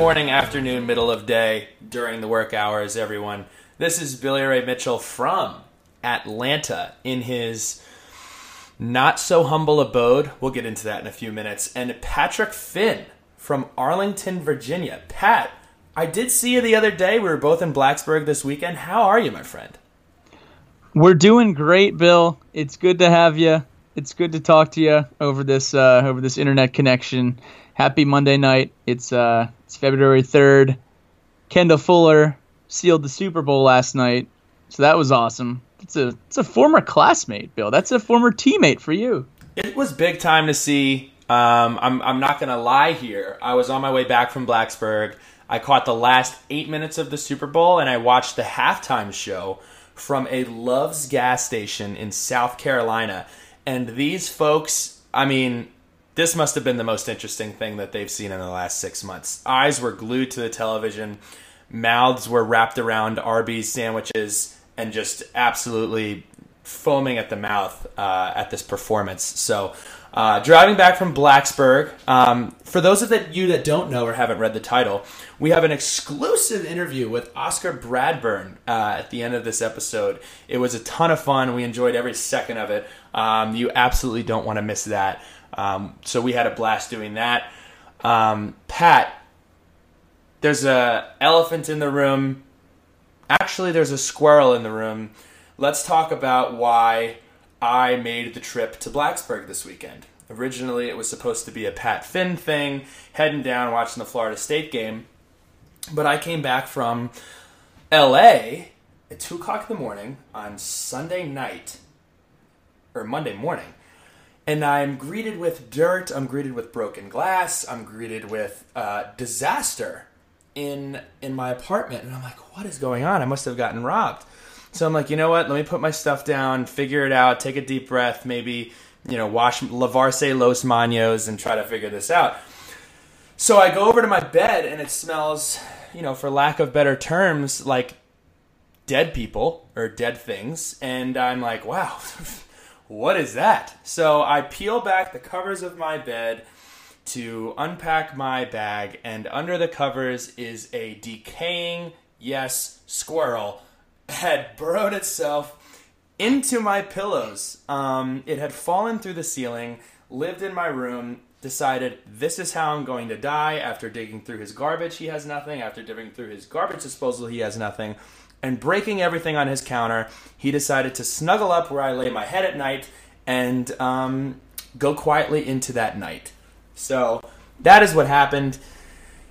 Morning, afternoon, middle of day, during the work hours, everyone. This is Billy Ray Mitchell from Atlanta in his not so humble abode. We'll get into that in a few minutes. And Patrick Finn from Arlington, Virginia. Pat, I did see you the other day. We were both in Blacksburg this weekend. How are you, my friend? We're doing great, Bill. It's good to have you. It's good to talk to you over this uh, over this internet connection. Happy Monday night. It's uh, it's February third. Kendall Fuller sealed the Super Bowl last night, so that was awesome. It's a it's a former classmate, Bill. That's a former teammate for you. It was big time to see. Um, I'm I'm not gonna lie here. I was on my way back from Blacksburg. I caught the last eight minutes of the Super Bowl, and I watched the halftime show from a Love's gas station in South Carolina. And these folks, I mean, this must have been the most interesting thing that they've seen in the last six months. Eyes were glued to the television, mouths were wrapped around Arby's sandwiches, and just absolutely foaming at the mouth uh, at this performance. So, uh, driving back from Blacksburg, um, for those of you that don't know or haven't read the title, we have an exclusive interview with Oscar Bradburn uh, at the end of this episode. It was a ton of fun. We enjoyed every second of it. Um, you absolutely don't want to miss that. Um, so we had a blast doing that. Um, Pat, there's a elephant in the room. Actually, there's a squirrel in the room. Let's talk about why I made the trip to Blacksburg this weekend. Originally, it was supposed to be a Pat Finn thing, heading down watching the Florida State game. But I came back from LA at 2 o'clock in the morning on Sunday night, or Monday morning, and I'm greeted with dirt, I'm greeted with broken glass, I'm greeted with uh, disaster in in my apartment. And I'm like, what is going on? I must have gotten robbed. So I'm like, you know what? Let me put my stuff down, figure it out, take a deep breath, maybe, you know, wash Lavarse Los Manos and try to figure this out. So I go over to my bed and it smells, you know, for lack of better terms, like dead people or dead things. And I'm like, wow, what is that? So I peel back the covers of my bed to unpack my bag, and under the covers is a decaying, yes, squirrel had burrowed itself into my pillows. Um, it had fallen through the ceiling, lived in my room, decided this is how I'm going to die. After digging through his garbage, he has nothing. After digging through his garbage disposal, he has nothing. And breaking everything on his counter, he decided to snuggle up where I lay my head at night and um, go quietly into that night. So that is what happened.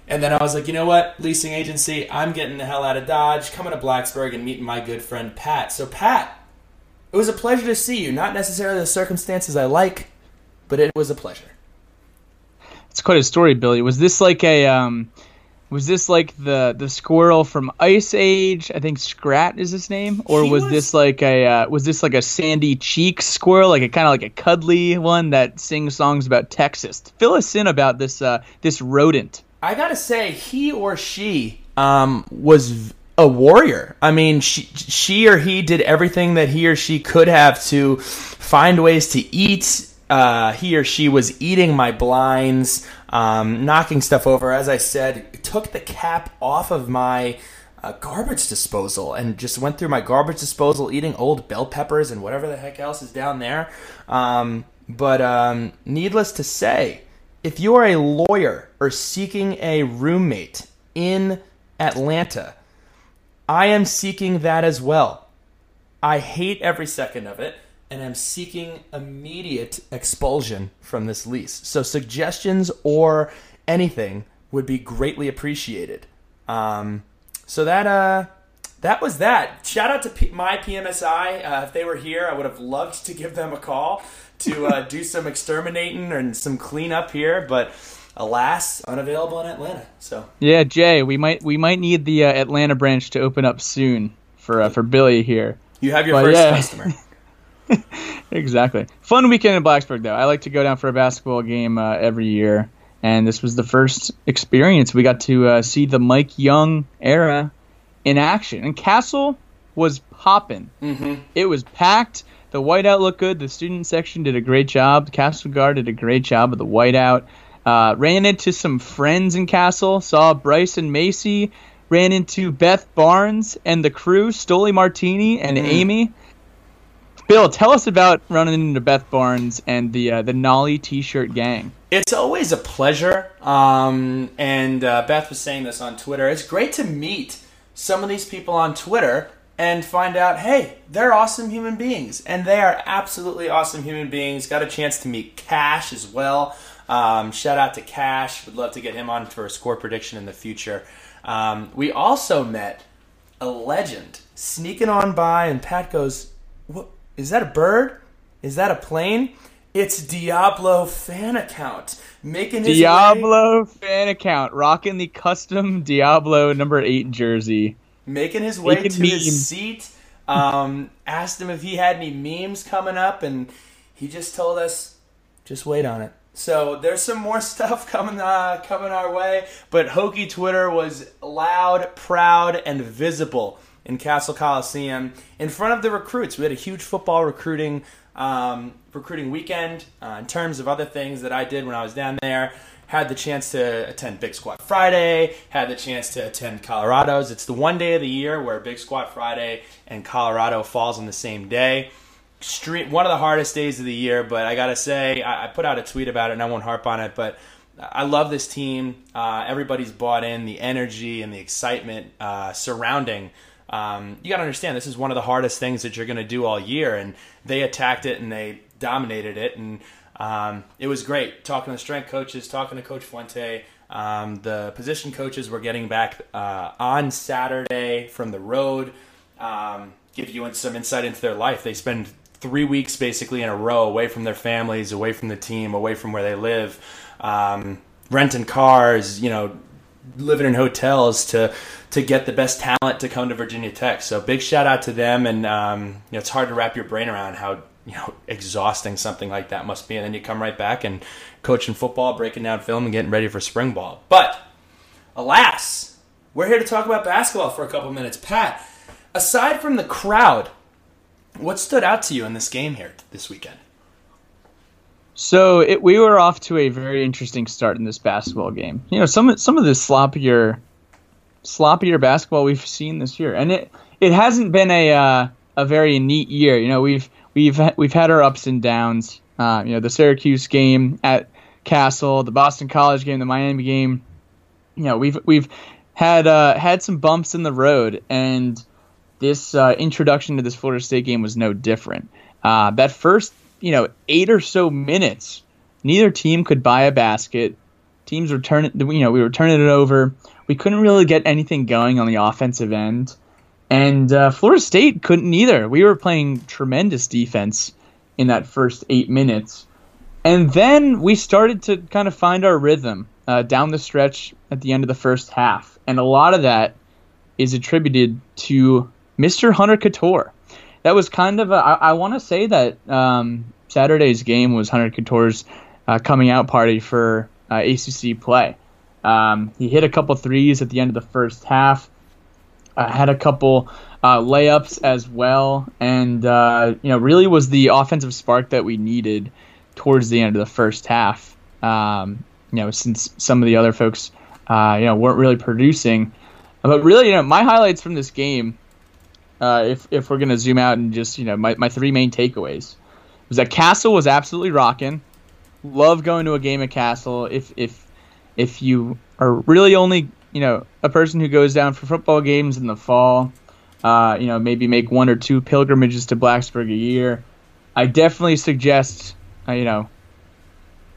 And then I was like, you know what, leasing agency, I'm getting the hell out of Dodge, coming to Blacksburg and meeting my good friend Pat. So, Pat, it was a pleasure to see you. Not necessarily the circumstances I like, but it was a pleasure. It's quite a story, Billy. Was this like a um, was this like the the squirrel from Ice Age? I think Scrat is his name, or was, was, this like a uh, was this like a sandy cheek squirrel, like a kind of like a cuddly one that sings songs about Texas? Fill us in about this uh, this rodent. I gotta say, he or she um, was a warrior. I mean, she, she or he did everything that he or she could have to find ways to eat. Uh, he or she was eating my blinds, um, knocking stuff over. As I said, took the cap off of my uh, garbage disposal and just went through my garbage disposal, eating old bell peppers and whatever the heck else is down there. Um, but um, needless to say, if you are a lawyer or seeking a roommate in Atlanta, I am seeking that as well. I hate every second of it, and I'm seeking immediate expulsion from this lease. So, suggestions or anything would be greatly appreciated. Um, so that uh, that was that. Shout out to P- my PMSI. Uh, if they were here, I would have loved to give them a call to uh, do some exterminating and some cleanup here, but alas, unavailable in Atlanta. So yeah, Jay, we might we might need the uh, Atlanta branch to open up soon for uh, for Billy here. You have your but, first yeah. customer. exactly. Fun weekend in Blacksburg, though. I like to go down for a basketball game uh, every year, and this was the first experience we got to uh, see the Mike Young era in action. And Cassell was popping. Mm-hmm. It was packed. The whiteout looked good. The student section did a great job. Cassell Guard did a great job of the whiteout. Uh, ran into some friends in Cassell. Saw Bryson Macy. Ran into Beth Barnes and the crew, Stoli Martini and mm. Amy. Bill, tell us about running into Beth Barnes and the uh, the Nolley T-shirt gang. It's always a pleasure. Um, and uh, Beth was saying this on Twitter. It's great to meet some of these people on Twitter and find out, hey, they're awesome human beings. And they are absolutely awesome human beings. Got a chance to meet Cash as well. Um, shout out to Cash. Would love to get him on for a score prediction in the future. Um, we also met a legend sneaking on by, and Pat goes, "What is that? A bird? Is that a plane?" It's Diablo fan account making his Diablo way, fan account rocking the custom Diablo number eight jersey, making his way making to memes. his seat. Um, asked him if he had any memes coming up, and he just told us, "Just wait on it." So there's some more stuff coming uh, coming our way. But Hokie Twitter was loud, proud, and visible in Cassell Coliseum in front of the recruits. We had a huge football recruiting um, recruiting weekend. Uh, in terms of other things that I did when I was down there, had the chance to attend Big Squat Friday. Had the chance to attend Colorado's. It's the one day of the year where Big Squat Friday and Colorado falls on the same day street one of the hardest days of the year. But I gotta say, I, I, put out a tweet about it, and I won't harp on it. But I love this team. Uh, everybody's bought in. The energy and the excitement uh, surrounding. Um, you gotta understand, this is one of the hardest things that you're gonna do all year, and they attacked it and they dominated it, and um, it was great. Talking to strength coaches, talking to Coach Fuente. Um, the position coaches were getting back uh, on Saturday from the road. Um, give you some insight into their life. They spend three weeks basically in a row away from their families, away from the team, away from where they live, um, renting cars, you know, living in hotels to to get the best talent to come to Virginia Tech. So big shout out to them, and um, you know, it's hard to wrap your brain around how you know exhausting something like that must be, and then you come right back and coaching football, breaking down film, and getting ready for spring ball. But alas, we're here to talk about basketball for a couple minutes. Pat, aside from the crowd what stood out to you in this game here this weekend? So it, we were off to a very interesting start in this basketball game. You know, some some of the sloppier, sloppier basketball we've seen this year, and it it hasn't been a uh, a very neat year. You know, we've we've we've had our ups and downs. Uh, you know, the Syracuse game at Cassell, the Boston College game, the Miami game. You know, we've we've had uh, had some bumps in the road, and this uh, introduction to this Florida State game was no different. Uh, that first, you know, eight or so minutes, neither team could buy a basket. Teams were turning, you know, we were turning it over. We couldn't really get anything going on the offensive end, and uh, Florida State couldn't either. We were playing tremendous defense in that first eight minutes, and then we started to kind of find our rhythm uh, down the stretch at the end of the first half, and a lot of that is attributed to Mr. Hunter Cattoor. That was kind of a, I, I want to say that um, Saturday's game was Hunter Cattoor's uh, coming out party for uh, ACC play. Um, he hit a couple threes at the end of the first half. Uh, had a couple uh, layups as well, and uh, you know really was the offensive spark that we needed towards the end of the first half. Um, you know, since some of the other folks, uh, you know, weren't really producing. But really, you know, my highlights from this game uh, if if we're gonna zoom out and just you know my, my three main takeaways was that Cassell was absolutely rocking. Love going to a game at Cassell. If if if you are really only you know a person who goes down for football games in the fall, uh, you know maybe make one or two pilgrimages to Blacksburg a year. I definitely suggest uh, you know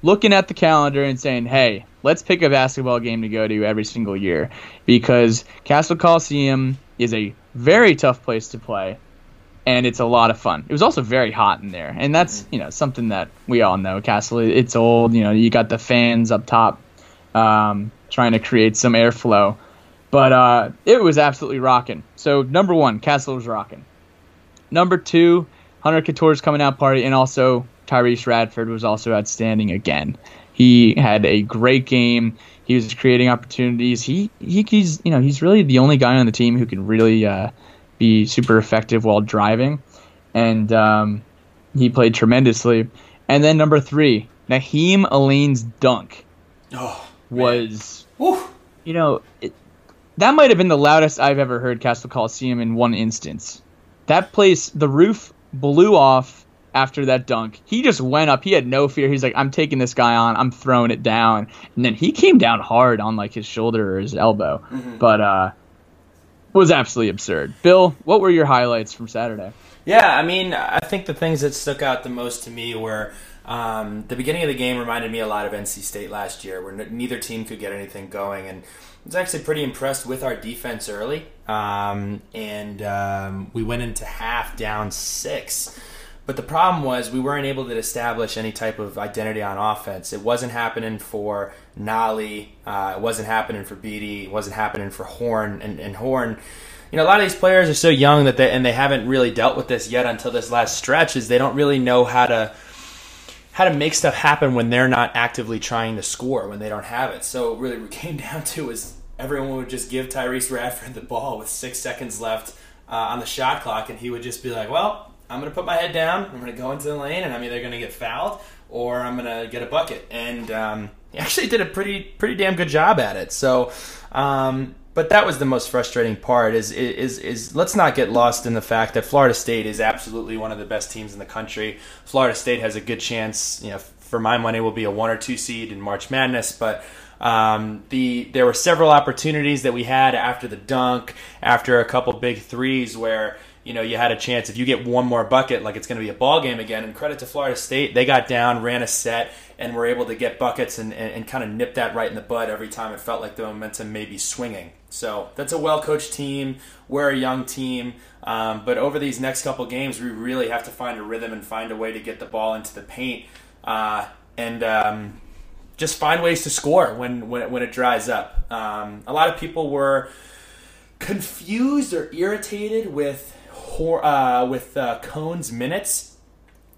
looking at the calendar and saying, hey, let's pick a basketball game to go to every single year because Cassell Coliseum is a very tough place to play, and it's a lot of fun. It was also very hot in there, and that's you know something that we all know. Cassell, it's old. You know, you got the fans up top um, trying to create some airflow, but uh, it was absolutely rocking. So number one, Cassell was rocking. Number two, Hunter Cattoor's coming out party, and also Tyrece Radford was also outstanding again. He had a great game. He was creating opportunities. He, he he's you know he's really the only guy on the team who can really uh, be super effective while driving, and um, he played tremendously. And then number three, Nahiem Alleyne's dunk. Oh, was, you know, it, that might have been the loudest I've ever heard Cassell Coliseum in one instance. That place, the roof blew off after that dunk. He just went up. He had no fear. He's like, I'm taking this guy on. I'm throwing it down. And then he came down hard on like his shoulder or his elbow. But uh was absolutely absurd. Bill, what were your highlights from Saturday? Yeah, I mean, I think the things that stuck out the most to me were um, the beginning of the game reminded me a lot of NC State last year, where n- neither team could get anything going, and I was actually pretty impressed with our defense early. Um, and um, we went into half down six. But the problem was we weren't able to establish any type of identity on offense. It wasn't happening for Nolley. Uh, it wasn't happening for Beatty. It wasn't happening for Horne. And, and Horne, you know, a lot of these players are so young that they and they haven't really dealt with this yet until this last stretch. Is they don't really know how to how to make stuff happen when they're not actively trying to score when they don't have it. So really, what it came down to is everyone would just give Tyrece Radford the ball with six seconds left uh, on the shot clock, and he would just be like, "Well, I'm going to put my head down. I'm going to go into the lane, and I'm either going to get fouled or I'm going to get a bucket." And um, he actually did a pretty pretty damn good job at it. So. Um, but that was the most frustrating part is, is is let's not get lost in the fact that Florida State is absolutely one of the best teams in the country. Florida State has a good chance, you know, for my money will be a one or two seed in March Madness, but um, the there were several opportunities that we had after the dunk, after a couple big threes where you know you had a chance if you get one more bucket like it's going to be a ball game again. And credit to florida state they got down ran a set and were able to get buckets and, and, and kind of nip that right in the bud every time it felt like the momentum may be swinging. So that's a well coached team. We're a young team. Um, but over these next couple games we really have to find a rhythm and find a way to get the ball into the paint. Uh, and um, just find ways to score when when, when it dries up. Um, a lot of people were confused or irritated with uh, with uh, Cone's minutes,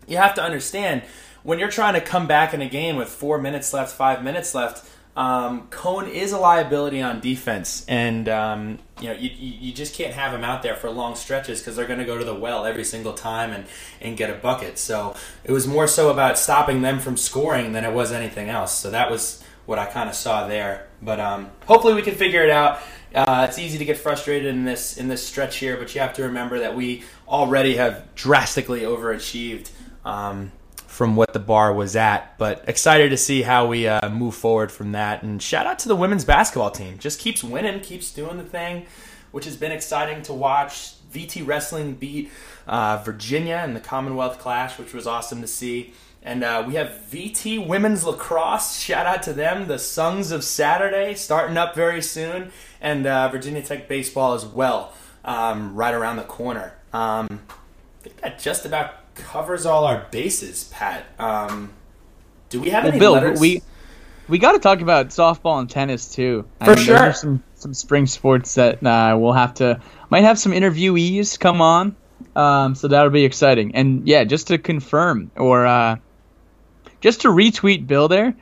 you have to understand when you're trying to come back in a game with four minutes left, five minutes left. Um, Cone is a liability on defense, and um, you know you, you just can't have him out there for long stretches because they're going to go to the well every single time and, and get a bucket. So it was more so about stopping them from scoring than it was anything else. So that was what I kind of saw there. But um, hopefully we can figure it out. Uh, it's easy to get frustrated in this in this stretch here, but you have to remember that we already have drastically overachieved um, from what the bar was at. But excited to see how we uh, move forward from that. And shout out to the women's basketball team, just keeps winning, keeps doing the thing, which has been exciting to watch. VT Wrestling beat uh, Virginia in the Commonwealth Clash, which was awesome to see. And uh, we have VT Women's Lacrosse. Shout out to them, the Sons of Saturday, starting up very soon. And uh, Virginia Tech Baseball as well, um, right around the corner. Um, I think that just about covers all our bases, Pat. Um, do we have Well, any Bill, letters? we we got to talk about softball and tennis too. For I mean, sure. some some spring sports that uh, we'll have to might have some interviewees come on. Um, so that'll be exciting. And yeah, just to confirm or uh, just to retweet Bill there,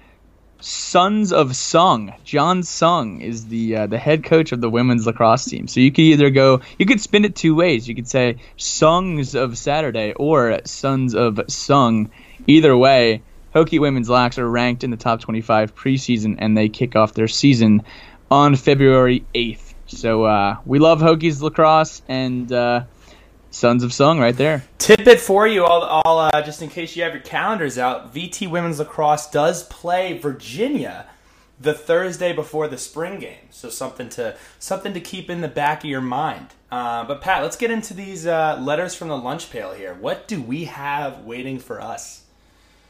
Sons of Sung. John Sung is the uh, the head coach of the women's lacrosse team. So you could either go, you could spin it two ways. You could say Songs of Saturday or Sons of Sung. Either way, Hokie women's lax are ranked in the top 25 preseason, and they kick off their season on February 8th. So uh, we love Hokies lacrosse and uh, Sons of Sung right there. Tip it for you, all, all uh, just in case you have your calendars out. VT Women's Lacrosse does play Virginia the Thursday before the spring game, so something to something to keep in the back of your mind. Uh, but Pat, let's get into these uh, letters from the lunch pail here. What do we have waiting for us?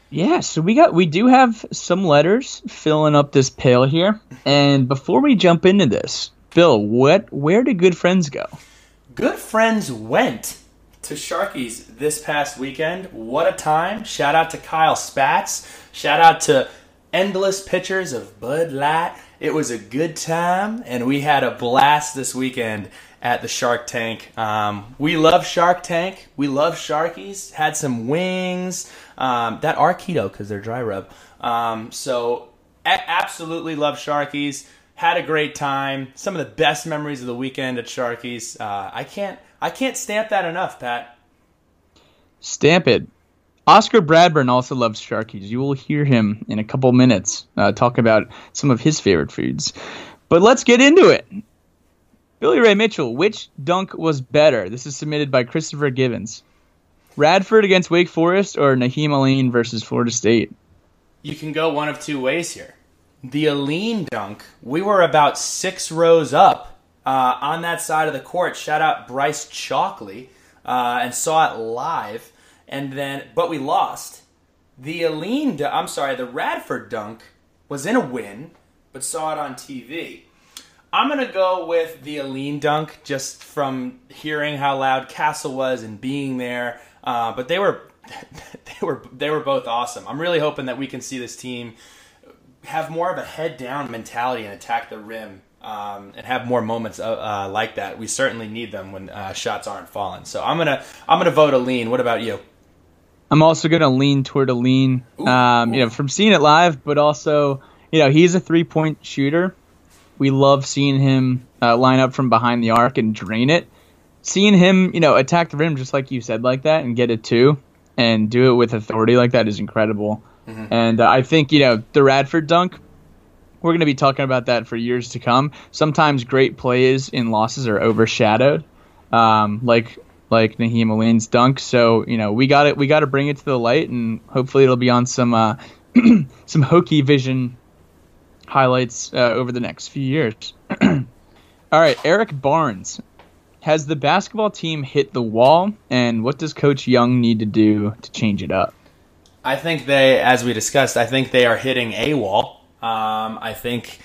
Yeah, so we got we do have some letters filling up this pail here. And before we jump into this, Bill, what where do good friends go? Good friends went to Sharkies this past weekend. What a time! Shout out to Kyle Spatz. Shout out to endless pictures of Bud Light. It was a good time, and we had a blast this weekend at the Shark Tank. Um, we love Shark Tank. We love Sharkies. Had some wings. Um, that are keto because they're dry rub. Um, so a- absolutely love Sharkies. Had a great time. Some of the best memories of the weekend at Sharkies. Uh, I can't I can't stamp that enough, Pat. Stamp it. Oscar Bradburn also loves Sharkies. You will hear him in a couple minutes uh, talk about some of his favorite foods. But let's get into it. Billy Ray Mitchell, which dunk was better? This is submitted by Christopher Givens. Radford against Wake Forest or Nahiem Alleyne versus Florida State? You can go one of two ways here. The Alleyne dunk, we were about six rows up uh, on that side of the court. Shout out Bryce Chalkley uh, and saw it live. And then, but we lost. The Alleyne, I'm sorry, the Radford dunk was in a win, but saw it on TV. I'm gonna go with the Alleyne dunk just from hearing how loud Cassell was and being there. Uh, but they were they were they were both awesome. I'm really hoping that we can see this team have more of a head down mentality and attack the rim um, and have more moments uh, uh, like that. We certainly need them when uh, shots aren't falling. So I'm gonna I'm gonna vote Alleyne. What about you? I'm also gonna lean toward Alleyne. Um, you know, from seeing it live, but also you know he's a three point shooter. We love seeing him uh, line up from behind the arc and drain it. Seeing him, you know, attack the rim just like you said, like that, and get it too, and do it with authority like that is incredible. Mm-hmm. And uh, I think you know the Radford dunk. We're going to be talking about that for years to come. Sometimes great plays in losses are overshadowed, um, like like Nahiem Alleyne's dunk. So you know we got it. We got to bring it to the light, and hopefully it'll be on some uh, some Hokie Vision highlights uh, over the next few years. All right, Eric Barnes. Has the basketball team hit the wall, and what does Coach Young need to do to change it up? I think they, as we discussed, I think they are hitting a wall. Um, I think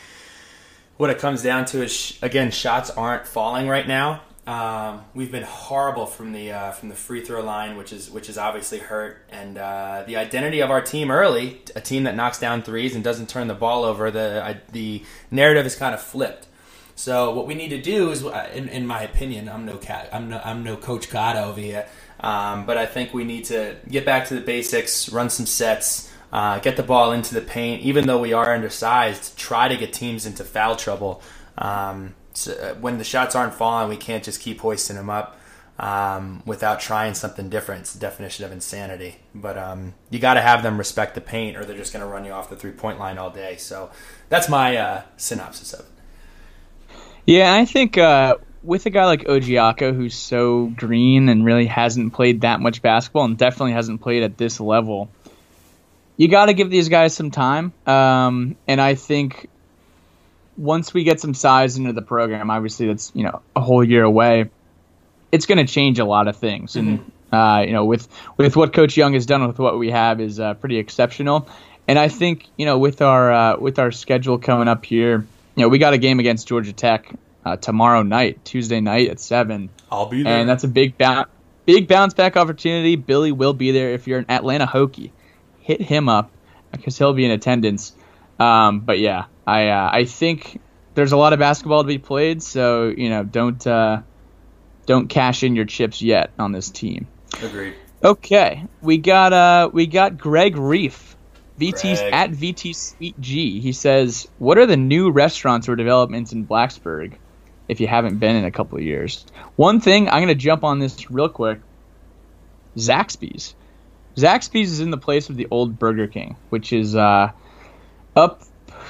what it comes down to is, again, shots aren't falling right now. Um, we've been horrible from the uh, from the free throw line, which is which is obviously hurt. And uh, the identity of our team early, a team that knocks down threes and doesn't turn the ball over, the the narrative is kind of flipped. So what we need to do is, uh, in, in my opinion, I'm no cat, I'm no I'm no Coach over here, um, but I think we need to get back to the basics, run some sets, uh, get the ball into the paint. Even though we are undersized, try to get teams into foul trouble. Um, so uh, when the shots aren't falling, we can't just keep hoisting them up um, without trying something different. It's the definition of insanity. But um, you got to have them respect the paint, or they're just going to run you off the three point line all day. So that's my uh, synopsis of it. Yeah, I think uh, with a guy like Ojiako, who's so green and really hasn't played that much basketball, and definitely hasn't played at this level, you got to give these guys some time. Um, and I think once we get some size into the program, obviously that's you know a whole year away. It's going to change a lot of things, and mm-hmm. uh, you know with with what Coach Young has done with what we have is uh, pretty exceptional. And I think you know with our uh, with our schedule coming up here, you know we got a game against Georgia Tech uh, tomorrow night, Tuesday night at seven. I'll be there, and that's a big bounce big bounce back opportunity. Billy will be there if you're an Atlanta Hokie. Hit him up because he'll be in attendance. Um, but yeah, I uh, I think there's a lot of basketball to be played, so you know don't uh, don't cash in your chips yet on this team. Agreed. Okay, we got uh we got Greg Reef, VT Greg. at VT Sweet G. He says, "What are the new restaurants or developments in Blacksburg? If you haven't been in a couple of years, one thing I'm gonna jump on this real quick. Zaxby's. Zaxby's is in the place of the old Burger King, which is uh, up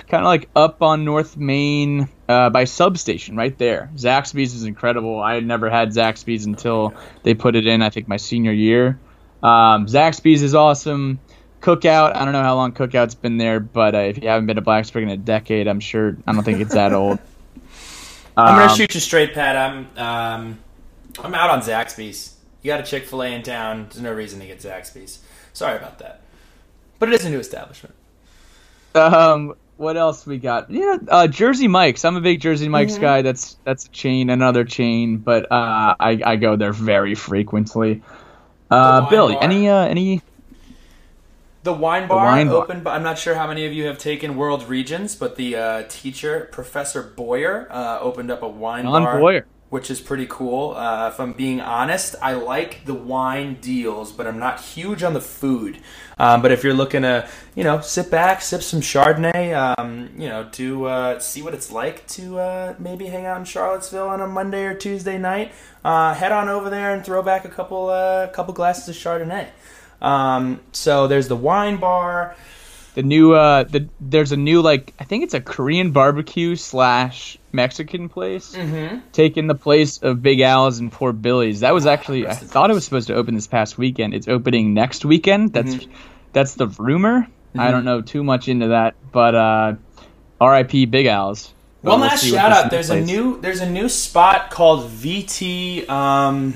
kind of like up on North Main uh, by Substation, right there. Zaxby's is incredible. I had never had Zaxby's until they put it in. I think my senior year. Um, Zaxby's is awesome. Cookout. I don't know how long Cookout's been there, but uh, if you haven't been to Blacksburg in a decade, I'm sure. I don't think it's that old. I'm gonna um, shoot you straight, Pat. I'm um, I'm out on Zaxby's. You got a Chick Fil A in town. There's no reason to get Zaxby's. Sorry about that, but it is a new establishment. Um, what else we got? Yeah, uh, Jersey Mike's. I'm a big Jersey Mike's mm-hmm. guy. That's that's a chain, another chain, but uh, I I go there very frequently. Uh, Billy, bar. any uh, any? The wine bar the wine open, but I'm not sure how many of you have taken World Regions, but the uh, teacher, Professor Boyer, uh, opened up a wine John bar. Boyer which is pretty cool. Uh, if I'm being honest, I like the wine deals, but I'm not huge on the food. Um, but if you're looking to, you know, sit back, sip some Chardonnay, um, you know, to uh, see what it's like to uh, maybe hang out in Charlottesville on a Monday or Tuesday night, uh, head on over there and throw back a couple uh, couple glasses of Chardonnay. Um, so there's the wine bar. The new uh, the there's a new like I think it's a Korean barbecue slash Mexican place Mm-hmm. taking the place of Big Al's and Poor Billy's. That was actually I thought it was supposed to open this past weekend. It's opening next weekend. That's Mm-hmm. that's the rumor. I don't know too much into that, but uh, R.I.P. Big Al's. One we'll last shout out. There's a new there's a new spot called VT. Um,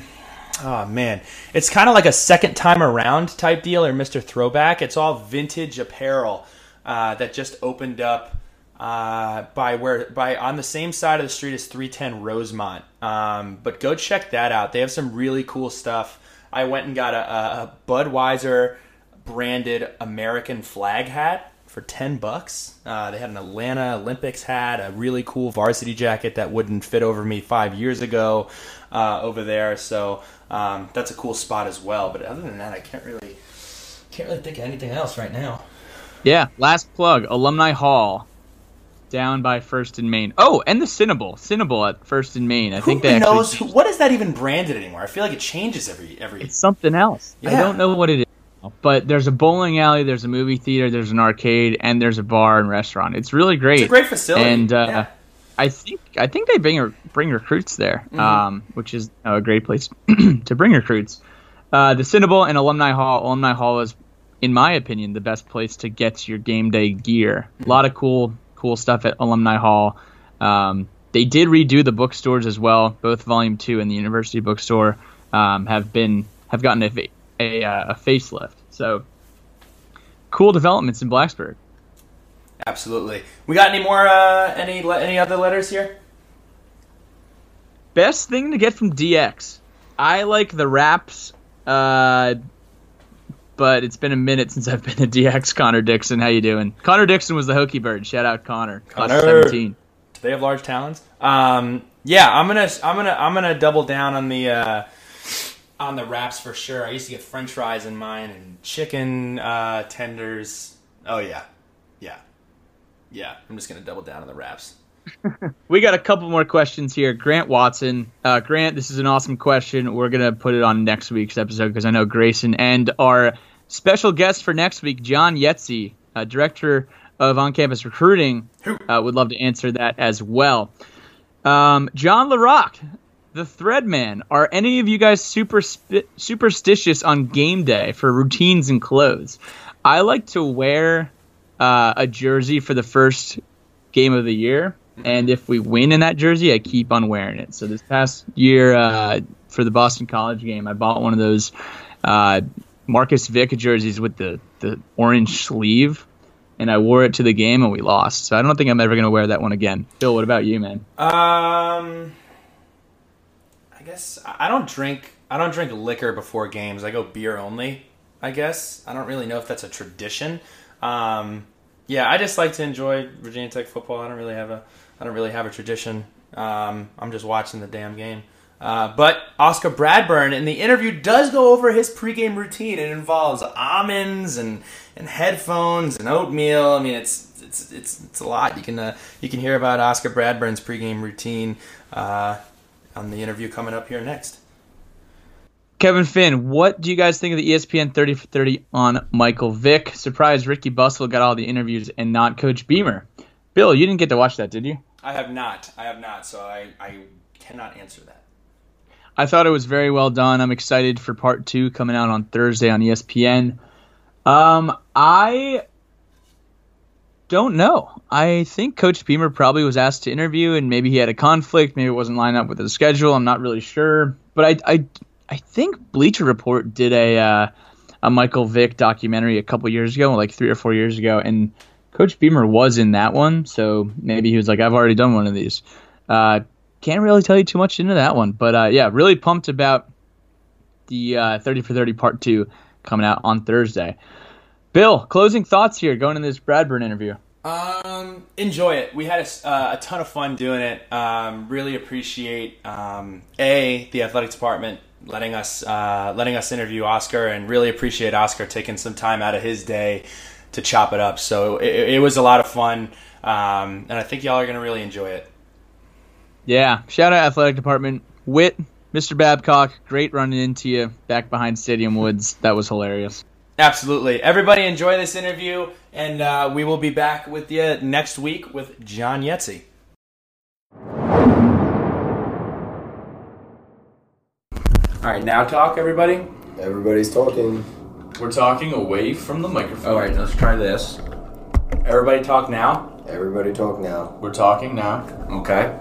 oh man, it's kind of like a second time around type deal or Mr. Throwback. It's all vintage apparel uh, that just opened up uh, by where by on the same side of the street as 310 Rosemont. Um, but go check that out. They have some really cool stuff. I went and got a, a, Budweiser branded American flag hat for 10 bucks. Uh, they had an Atlanta Olympics hat, a really cool varsity jacket that wouldn't fit over me five years ago uh, over there. So um, that's a cool spot as well. But other than that, I can't really can't really think of anything else right now. Yeah, last plug, Alumni Hall, down by First and Main. Oh, and the Cinebowl, Cinebowl at First and Main. I Who think they actually knows who, what is that even branded anymore? I feel like it changes every every. it's something else. I don't know what it is. But there's a bowling alley, there's a movie theater, there's an arcade, and there's a bar and restaurant. It's really great. It's a great facility. And uh, Yeah. I think I think they bring bring recruits there, Mm-hmm. um, which is a great place to bring recruits. Uh, the Cinebowl and Alumni Hall. Alumni Hall is, in my opinion, the best place to get your game day gear. A lot of cool cool stuff at Alumni Hall. Um, they did redo the bookstores as well. Both Volume Two and the University Bookstore um, have been have gotten a a, uh, a facelift. So cool developments in Blacksburg. Absolutely. We got any more? Uh, any le- any other letters here? Best thing to get from DX. I like the raps, uh, but it's been a minute since I've been to DX. Connor Dixon, how you doing? Connor Dixon was the Hokie Bird. Shout out Connor. Class Connor. 17. Do they have large talons? Um, yeah, I'm gonna I'm gonna I'm gonna double down on the uh, on the wraps for sure. I used to get French fries in mine and chicken uh, tenders. Oh yeah, yeah, yeah. I'm just gonna double down on the wraps. We got a couple more questions here. Grant Watson. Uh, Grant, this is an awesome question. We're going to put it on next week's episode because I know Grayson and our special guest for next week, John Yetzi, uh, director of on campus recruiting, uh, would love to answer that as well. Um, John LaRock, the Threadman. Are any of you guys super spi- superstitious on game day for routines and clothes? I like to wear uh, a jersey for the first game of the year. And if we win in that jersey, I keep on wearing it. So this past year uh, for the Boston College game, I bought one of those uh, Marcus Vick jerseys with the, the orange sleeve, and I wore it to the game, and we lost. So I don't think I'm ever going to wear that one again. Bill, what about you, man? Um, I guess I I don't drink. I don't drink liquor before games. I go beer only. I guess I don't really know if that's a tradition. Um, yeah, I just like to enjoy Virginia Tech football. I don't really have a. I don't really have a tradition. Um, I'm just watching the damn game. Uh, but Oscar Bradburn in the interview does go over his pregame routine. It involves almonds and, and headphones and oatmeal. I mean, it's it's it's it's a lot. You can uh, you can hear about Oscar Bradburn's pregame routine uh, on the interview coming up here next. Kevin Finn, what do you guys think of the ESPN 30 for 30 on Michael Vick? Surprised Ricky Bustle got all the interviews and not Coach Beamer. Bill, you didn't get to watch that, did you? I have not. I have not. So I I cannot answer that. I thought it was very well done. I'm excited for part two coming out on Thursday on ESPN. Um, I don't know. I think Coach Beamer probably was asked to interview, and maybe he had a conflict. Maybe it wasn't lined up with his schedule. I'm not really sure, but I I, I think Bleacher Report did a uh, a Michael Vick documentary a couple years ago, like three or four years ago, and Coach Beamer was in that one. So maybe he was like, I've already done one of these. Uh, can't really tell you too much into that one, but uh, yeah, really pumped about the uh, 30 for 30 part two coming out on Thursday. Bill, closing thoughts here going into this Bradburn interview. Um, enjoy it. We had a, uh, a ton of fun doing it. Um, really appreciate um, a the athletic department letting us uh, letting us interview Oscar, and really appreciate Oscar taking some time out of his day to chop it up. So it, it was a lot of fun, um, and I think y'all are gonna really enjoy it. Yeah, shout out athletic department. Whit, Mr. Babcock, great running into you back behind Stadium Woods. That was hilarious. Absolutely. Everybody enjoy this interview, and uh, we will be back with you next week with John Yetzi. All right, now talk, everybody. Everybody's talking. We're talking away from the microphone. All right, let's try this. Everybody talk now. Everybody talk now. We're talking now. Okay.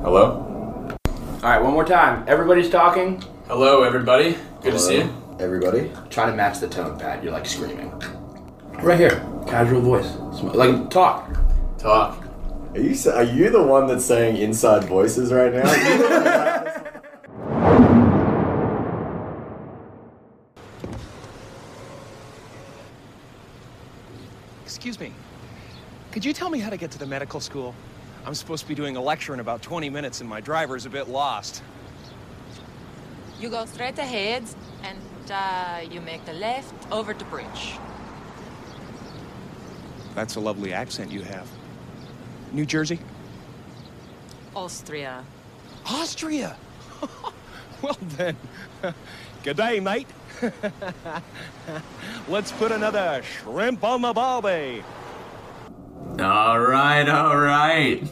Hello. All right, one more time. Everybody's talking. Hello, everybody. Good to see you. Everybody. Try to match the tone, Pat. You're like screaming. Right here, casual voice. Like talk. Talk. Are you are you the one that's saying inside voices right now? You the one that- Excuse me. Could you tell me how to get to the medical school? I'm supposed to be doing a lecture in about 20 minutes and my driver's a bit lost. You go straight ahead and uh, you make the left over the bridge. That's a lovely accent you have. New Jersey? Austria. Austria! well then, good day, mate. Let's put another shrimp on the barbie. All right, all right.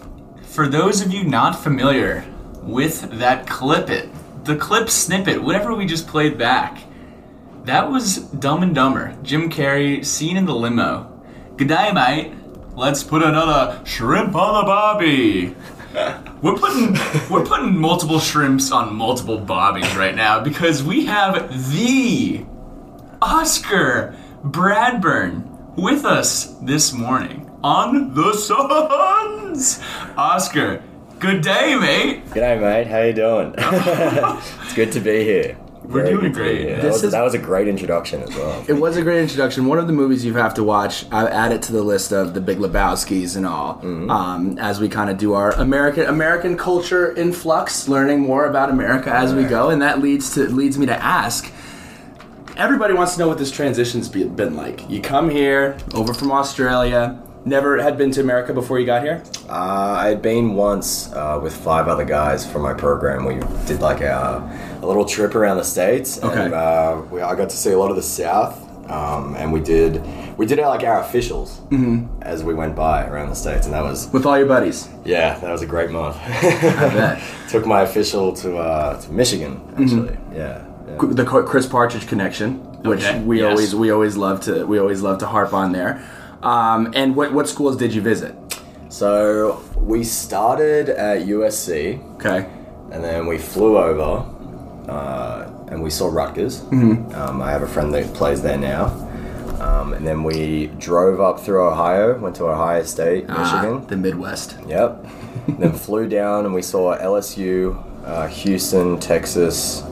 For those of you not familiar with that clip it, the clip snippet, whatever we just played back, that was Dumb and Dumber. Jim Carrey, seen in the limo. G'day, mate. Let's put another shrimp on the barbie. We're putting we're putting multiple shrimps on multiple bobbies right now because we have the Oscar Bradburn with us this morning on the Suns. Oscar, good day, mate. Good day, mate. How you doing? it's good to be here. We're Very doing good to be great. here. That This was, is- that was a great introduction as well. It was a great introduction. One of the movies you have to watch. I added to the list of the Big Lebowski's and all. Mm-hmm. Um, as we kind of do our American American culture influx, learning more about America as we go, and that leads to leads me to ask. Everybody wants to know what this transition's been like. You come here over from Australia. Never had been to America before you got here. Uh, I had been once uh, with five other guys from my program. We did like a, a little trip around the states, Okay. and uh, we, I got to see a lot of the South. Um, and we did we did our, like our officials Mm-hmm. as we went by around the states, and that was With all your buddies. yeah, that was a great month. Took my official to uh, to Michigan actually. Yeah, yeah. The Chris Partridge connection, which Okay, we yes. always we always love to we always love to harp on there. Um, and what what schools did you visit? So we started at USC, Okay. and then we flew over, uh, and we saw Rutgers. Mm-hmm. Um, I have a friend that plays there now. Um, and then we drove up through Ohio, went to Ohio State, Michigan. Ah, the Midwest. Yep. then flew down and we saw LSU, uh, Houston, Texas,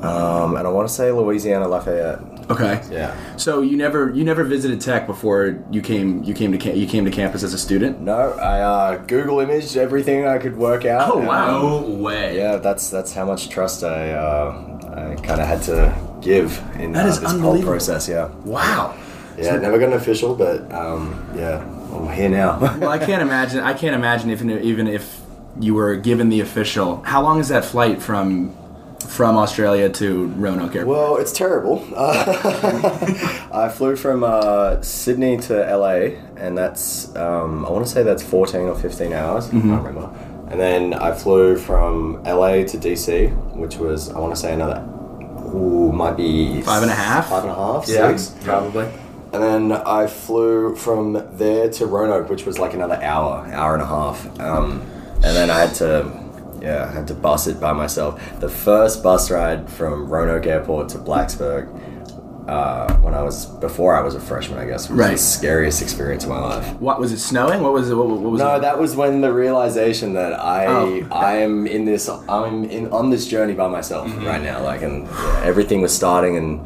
um, and I want to say Louisiana Lafayette. Okay. Yeah. So you never you never visited Tech before you came you came to ca- you came to campus as a student. No, I uh, Google imaged everything I could work out. Oh, wow. um, way. yeah, that's that's how much trust I uh, I kind of had to give in That uh, is this whole unbelievable. process. Yeah. Wow. Yeah, never got an official, but um, yeah, I'm here now. Well, I can't imagine. I can't imagine if even if you were given the official. How long is that flight from from Australia to Roanoke Airport? Well, it's terrible. Uh, I flew from uh, Sydney to LA, and that's um, I want to say that's 14 or 15 hours. I can't remember. And then I flew from LA to DC, which was I want to say another. Ooh, might be Five and a half? Five and a half, Yeah, six. probably. And then I flew from there to Roanoke, which was like another hour, hour and a half. Um, and then I had to, yeah, I had to bus it by myself. The first bus ride from Roanoke Airport to Blacksburg, uh, when I was before I was a freshman, I guess, was Right. the scariest experience of my life. What was it snowing? What was it? What, what was No, it? that was when the realization that I Oh. I am in this I'm in on this journey by myself Mm-hmm. right now. Like, and yeah, everything was starting, and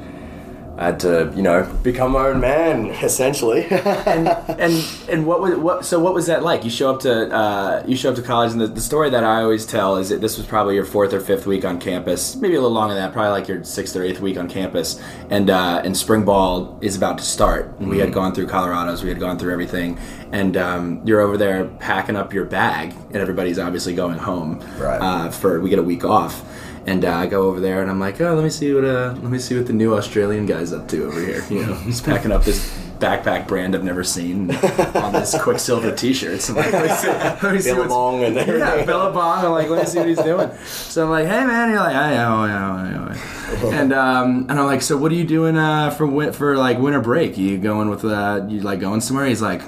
I had to you know become my own man essentially. and and and what was what? So what was that like? You show up to uh, you show up to college, and the, the story that I always tell is that this was probably your fourth or fifth week on campus, maybe a little longer than that, probably like your sixth or eighth week on campus, and uh, and spring ball is about to start. And we had gone through Colorado's, we had gone through everything, and um, you're over there packing up your bag, and everybody's obviously going home Right. uh, for we get a week off. And uh, I go over there and I'm like, oh, let me see what uh, let me see what the new Australian guy's up to over here. You know, he's packing up this backpack brand I've never seen on this Quiksilver T-shirts. I'm like, let me see, let me see Billabong and yeah, everything. Billabong. I'm like, let me see what he's doing. So I'm like, hey man, you're like, I know, I know, I know. And um, and I'm like, so what are you doing uh for win- for like winter break? You going with uh, you like going somewhere? He's like.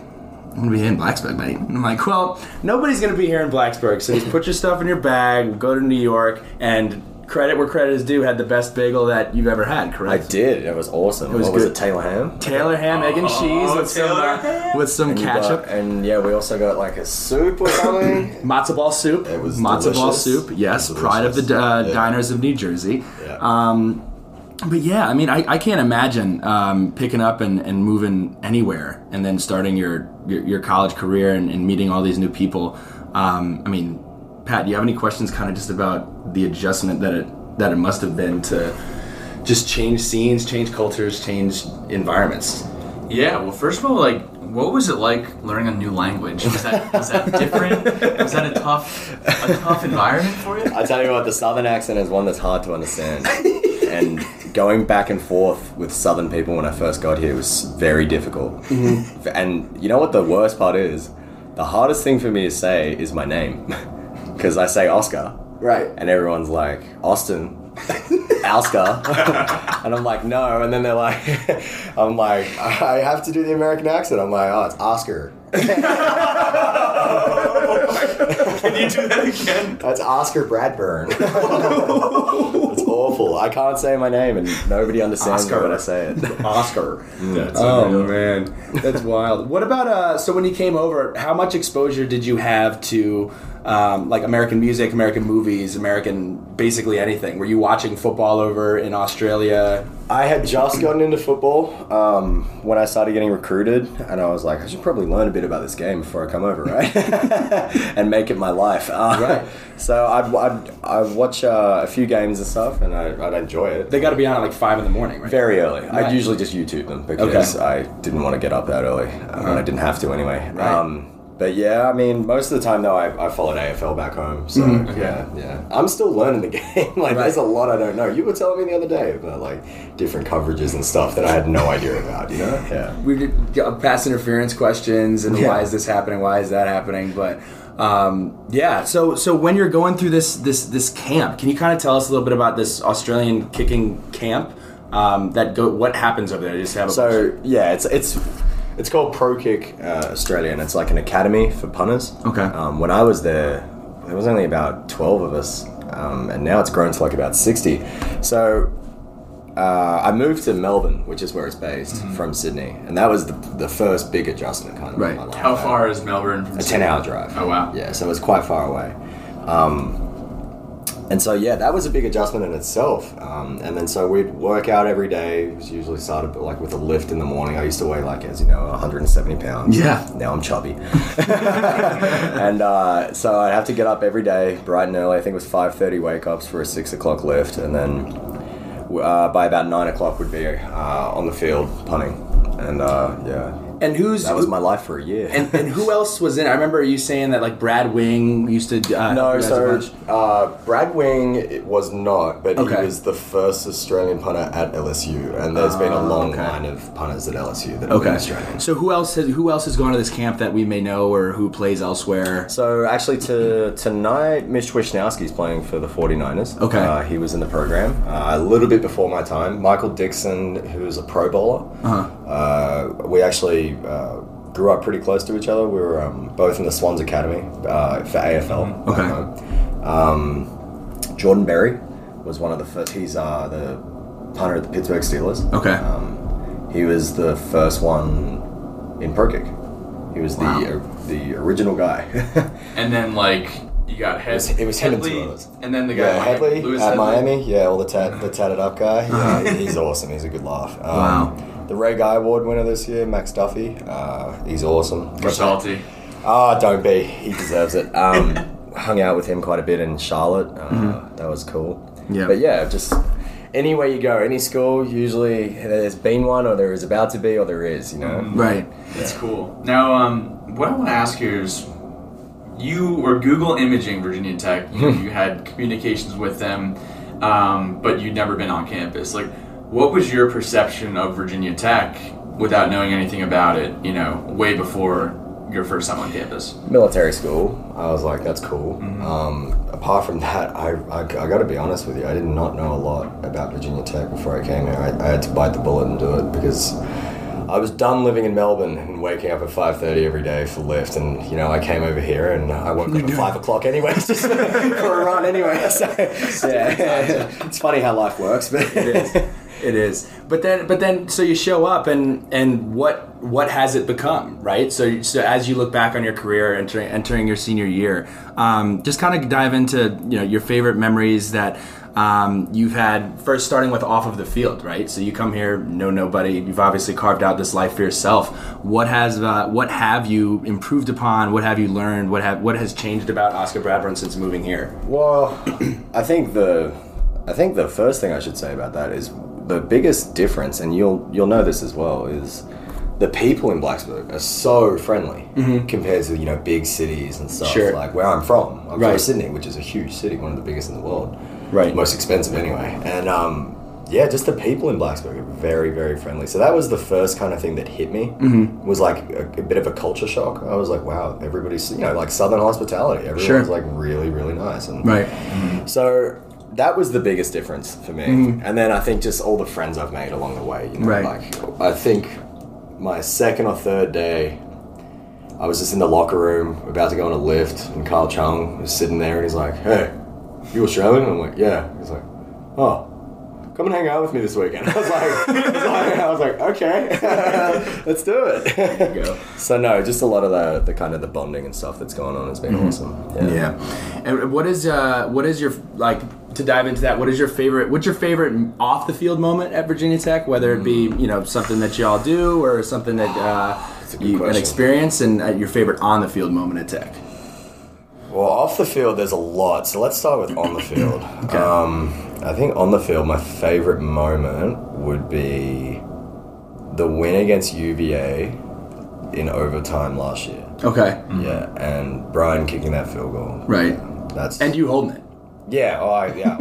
I'm gonna be here in Blacksburg, mate. And I'm like, well, nobody's gonna be here in Blacksburg, so just put your stuff in your bag, we'll go to New York, and credit where credit is due, had the best bagel that you've ever had, correct? I did. It was awesome. was what was good. it? Taylor ham. Taylor ham, egg and cheese with some uh, ham. with some And ketchup. got- and yeah, we also got like a soup or something. Matzo ball soup. It was matzo ball soup. Yes, pride of the uh. Yeah. diners of New Jersey. Yeah. Um, but yeah, I mean, I, I can't imagine um, picking up and, and moving anywhere and then starting your your, your college career and, and meeting all these new people. Um, I mean, Pat, do you have any questions, kind of just about the adjustment that it that it must have been to just change scenes, change cultures, change environments? Yeah, well, first of all, like, what was it like learning a new language? Was that was that different? was that a tough a tough environment for you? I tell you what, the southern accent is one that's hard to understand. and going back and forth with southern people when I first got here was very difficult. Mm-hmm. And you know what the worst part is? The hardest thing for me to say is my name. Because I say Oscar. Right. And everyone's like, Austin. Oscar. and I'm like, no. And then they're like, I'm like, I have to do the American accent. I'm like, oh, it's Oscar. Can you do that again? That's Oscar Bradburn. it's awful. I can't say my name, and nobody understands Oscar. me when I say it. Oscar. oh man, that's wild. What about uh? So when you came over, how much exposure did you have to um, like American music, American movies, American basically anything? Were you watching football over in Australia? I had just gotten into football um, when I started getting recruited, and I was like, I should probably learn a bit about this game before I come over, right? and make it my life. Uh, Right. So I'd, I'd, I'd watch uh, a few games and stuff, and I, I'd enjoy it. They got to be on at like five in the morning, right? Very early. Right. I'd usually just YouTube them because Okay. I didn't want to get up that early, uh, and I didn't have to anyway. Right. Um, but yeah, I mean, most of the time though, I, I followed AFL back home, so yeah, yeah. I'm still learning the game. like, there's a lot I don't know. You were telling me the other day about like different coverages and stuff that I had no idea about. You know? Yeah. we did uh, pass interference questions and Yeah. why is this happening why is that happening but um, yeah so so when you're going through this this this camp can you kind of tell us a little bit about this australian kicking camp um, that go what happens over there just have a So yeah, it's it's it's called Pro Kick uh, Australia, and it's like an academy for punters. Okay. Um, when I was there, there was only about twelve of us, um, and now it's grown to like about sixty. So. Uh, I moved to Melbourne, which is where it's based, from Sydney, and that was the, the first big adjustment kind of Right. in my life. How far is Melbourne from A ten-hour drive. Oh wow. Yeah, so it was quite far away. Um, and so yeah, that was a big adjustment in itself. Um, and then so we'd work out every day. It was usually started like with a lift in the morning. I used to weigh like as you know 170 pounds. Yeah. Now I'm chubby. and uh, so I'd have to get up every day, bright and early. I think it was 5:30 wake ups for a six o'clock lift, and then uh, by about nine o'clock would be uh, on the field punting. And uh, yeah, and who's that was my life for a year. and, and who else was in it? I remember you saying that like Brad Wing used to uh, No, you guys a so uh, Brad Wing was not, but Okay. he was the first Australian punter at LSU, and there's been a long okay. line of punters at LSU that okay Australian. so who else has who else has gone to this camp that we may know or who plays elsewhere So actually, to tonight, Mitch Wishnowsky's playing for the 49ers. Okay. uh, he was in the program uh, a little bit before my time. Michael Dickson, who's a Pro Bowler. Uh-huh. Uh, we actually. Uh, Grew up pretty close to each other. We were um, both in the Swans Academy uh, for AFL. Okay. home. Um, Jordan Berry was one of the first. He's uh, the punter at the Pittsburgh Steelers. Okay. Um, he was the first one in pro kick. He was Wow. the the original guy. And then like you got Head- was- it was him and two others. and then the guy yeah, Hedley Lewis at Hedley. Miami. Yeah, all the tat, the tatted up guy. Yeah, he's awesome. He's a good laugh. Um, Wow. The Ray Guy Award winner this year, Max Duffy. Uh, he's awesome. We're salty. Ah, don't be. He deserves it. Um, hung out with him quite a bit in Charlotte. Uh, That was cool. Mm-hmm. Yeah. But yeah, just anywhere you go, any school, usually there's been one, or there is about to be, or there is. You know. right That's cool. Now, um, what I want to ask you is you were Google imaging Virginia Tech. You, you had communications with them. um, but you'd never been on campus. Like, what was your perception of Virginia Tech without knowing anything about it? You know, way before your first time on campus. military school. I was like, that's cool. Mm-hmm. Um, apart from that, I, I, I got to be honest with you, I did not know a lot about Virginia Tech before I came here. I, I had to bite the bullet and do it because I was done living in Melbourne and waking up at 5.30 every day for lift, And, you know, I came over here and I woke up at 5 o'clock anyway, just for a run anyway. So, yeah, it's funny how life works. But It is. But then, but then, so you show up, and and what what has it become, right? So, so as you look back on your career, entering entering your senior year, um, just kind of dive into you know your favorite memories that. Um, you've had first starting with off of the field, right? So you come here, know nobody. You've obviously carved out this life for yourself. What has uh, what have you improved upon? What have you learned? What have what has changed about Oscar Bradburn since moving here? Well, I think the I think the first thing I should say about that is the biggest difference, and you'll you'll know this as well, is the people in Blacksburg are so friendly compared to you know big cities and stuff. Sure. Like where I'm from, I'm Right. from Sydney, which is a huge city, one of the biggest in the world, Right. Most expensive anyway, and um, yeah, just the people in Blacksburg are very very friendly. So that was the first kind of thing that hit me. Mm-hmm. Was like a, a bit of a culture shock. I was like, wow, everybody's you know like Southern hospitality. Everyone's Sure. like really really nice and Right. so that was the biggest difference for me. And then I think just all the friends I've made along the way. You know, Right. like I think my second or third day, I was just in the locker room about to go on a lift, and Carl Chung was sitting there, and he's like, "Hey, you Australian?" And I'm like, "Yeah." He's like, "Oh." Come and hang out with me this weekend. I was like, I was like, I was like okay, let's do it. So no, just a lot of the, the kind of the bonding and stuff that's going on has been awesome. Yeah. And what is uh what is your like to dive into that? What is your favorite? What's your favorite off the field moment at Virginia Tech? Whether it be you know something that y'all do or something that uh, you, an experience, and uh, your favorite on the field moment at Tech. Well, off the field, there's a lot. So let's start with on the field. um, I think on the field, my favorite moment would be the win against UVA in overtime last year. Okay. Yeah, and Brian kicking that field goal. Right. That's And you holding it. Yeah, oh I, yeah.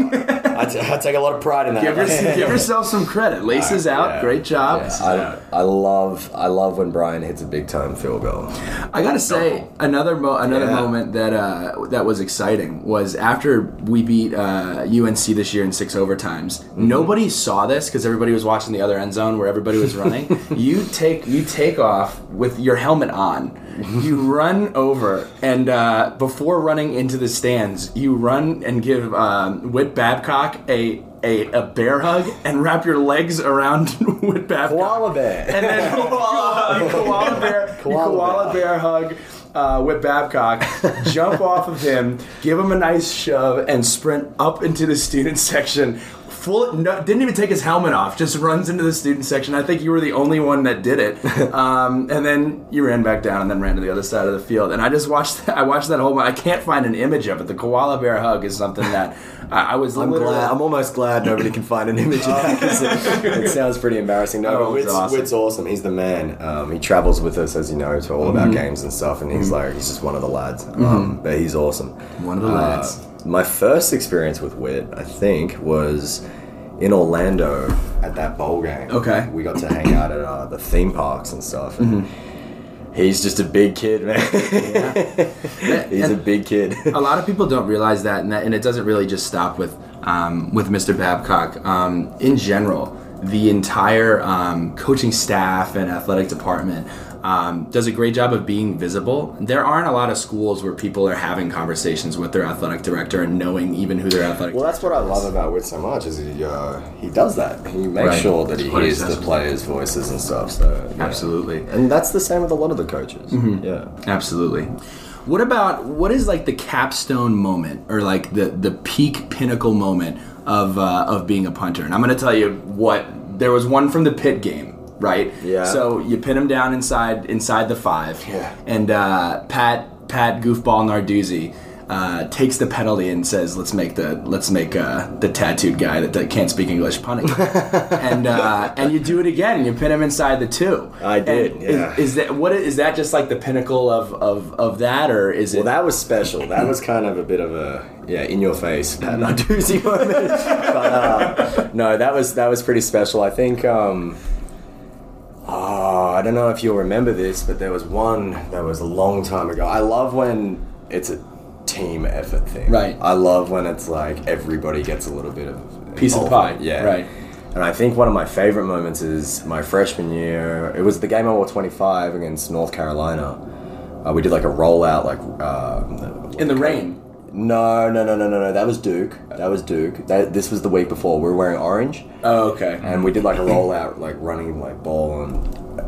I, t- I take a lot of pride in that. Give, your, give yourself some credit. Laces out. Yeah. Great job. Yeah, I, I love I love when Brian hits a big time field goal. I gotta say another mo- another Yeah. moment that uh, that was exciting was after we beat uh, UNC this year in six overtimes. Mm-hmm. Nobody saw this because everybody was watching the other end zone where everybody was running. you take you take off with your helmet on. You run over and uh, before running into the stands, you run and give um, Whit Babcock a. A, a bear hug and wrap your legs around Whit Babcock. Koala bear. And then koala, you koala bear, you Koala koala bear hug uh, with Babcock, jump off of him, give him a nice shove, and sprint up into the student section. Full, no, didn't even take his helmet off. Just runs into the student section. I think you were the only one that did it. Um, and then you ran back down and then ran to the other side of the field. And I just watched. That, I watched that whole. I can't find an image of it. The koala bear hug is something that I, I was. I'm glad. I'm almost glad nobody can find an image of that 'cause it, it sounds pretty embarrassing. No, Oh, but it's awesome. Awesome. He's the man. Um, he travels with us, as you know, to all of Mm-hmm. our games and stuff. And he's like, he's just one of the lads. Um, but he's awesome. One of the lads. My first experience with Whit, I think, was in Orlando at that bowl game. Okay. we got to hang out at uh, the theme parks and stuff. And He's just a big kid, man. he's a big kid. a lot of people don't realize that, and that, and it doesn't really just stop with um, with Mr. Babcock. Um, in general, the entire um, coaching staff and athletic department um, does a great job of being visible. There aren't a lot of schools where people are having conversations with their athletic director and knowing even who their athletic. Well, that's what I love about Whit so much is he uh, he does that. He makes Right. sure that he hears the players' voices and stuff. So yeah. Absolutely. and that's the same with a lot of the coaches. Yeah. Absolutely. What about what is like the capstone moment or like the the peak pinnacle moment of uh, of being a punter? And I'm going to tell you what there was one from the Pitt game, right? Yeah. So you pin him down inside inside the five. Yeah. And uh, Pat Pat Goofball Narduzzi. uh, takes the penalty and says, "Let's make the let's make uh, the tattooed guy that, that can't speak English punting," and uh, and you do it again and you pin him inside the two. I did, And yeah. Is, is that what is that just like the pinnacle of of, of that, or is it? Well, that was special. That was kind of a bit of a yeah, in your face Pat Narduzzi moment. but uh, no, that was that was pretty special. I think. Um, oh, I don't know if you'll remember this, but there was one that was a long time ago. I love when it's a team effort thing. Right. I love when it's like everybody gets a little bit of Piece of pie. Yeah. right. And I think one of my favorite moments is my freshman year. It was the game I wore 25 against North Carolina. Uh, we did like a rollout, like uh, in the rain? no, no, no, no, no, no. That was Duke. That was Duke. That, this was the week before. We were wearing orange, Oh, okay. and we did like a rollout, like running like ball, and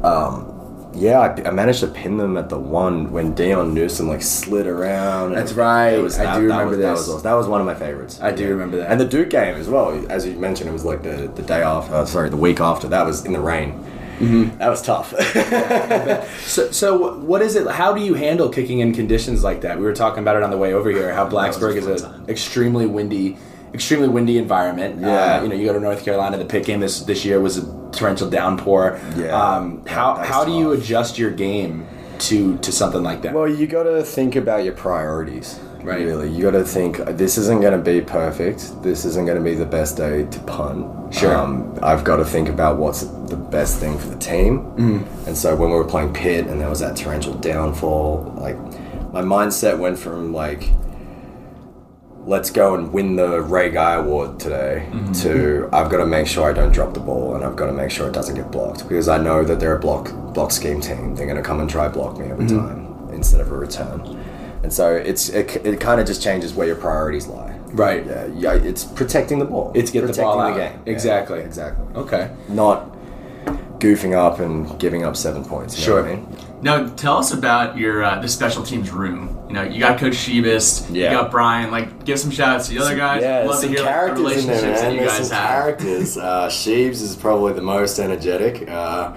um, yeah, I, I managed to pin them at the one when Dion Newsom like slid around. That's right. Was, I that, do that remember was, That was, awesome. that was one of my favorites. I do remember that. And the Duke game as well. As you mentioned, it was like the the day after. Uh, sorry, the week after. That was in the rain. Mm-hmm. That was tough. So, so what is it? How do you handle kicking in conditions like that? We were talking about it on the way over here. How Blacksburg is an extremely windy, extremely windy environment. Yeah. Uh, you know, you go to North Carolina. The pick game this this year was a torrential downpour. Yeah. Um, how how do you adjust your game to to something like that? Well, you got to think about your priorities. Right. Really, you got to think this isn't going to be perfect. This isn't going to be the best day to punt. Sure. Um, I've got to think about what's the best thing for the team. Mm. And so when we were playing Pitt and there was that torrential downfall, like my mindset went from like let's go and win the Ray Guy Award today to I've got to make sure I don't drop the ball and I've got to make sure it doesn't get blocked because I know that they're a block block scheme team. They're going to come and try block me every time instead of a return. And so it's it, it kind of just changes where your priorities lie. Right. Yeah, yeah, it's protecting the ball. It's get the ball out. game. Yeah, Exactly. exactly. Okay. Not goofing up and giving up seven points. You Sure. Know what I mean? Now, tell us about your uh, the special teams room. You know, you got Coach Shibest, Yeah. you got Brian. Like, give some shout outs to the other guys. Yeah, Love there's to some hear like, the characters in relationships there, man. that you There's guys some have. characters. Uh, Sheebs is probably the most energetic. Uh,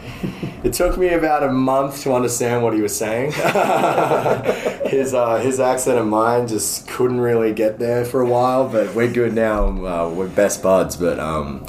it took me about a month to understand what he was saying. his uh, his accent and mine just couldn't really get there for a while, but we're good now. Uh, we're best buds, but. Um,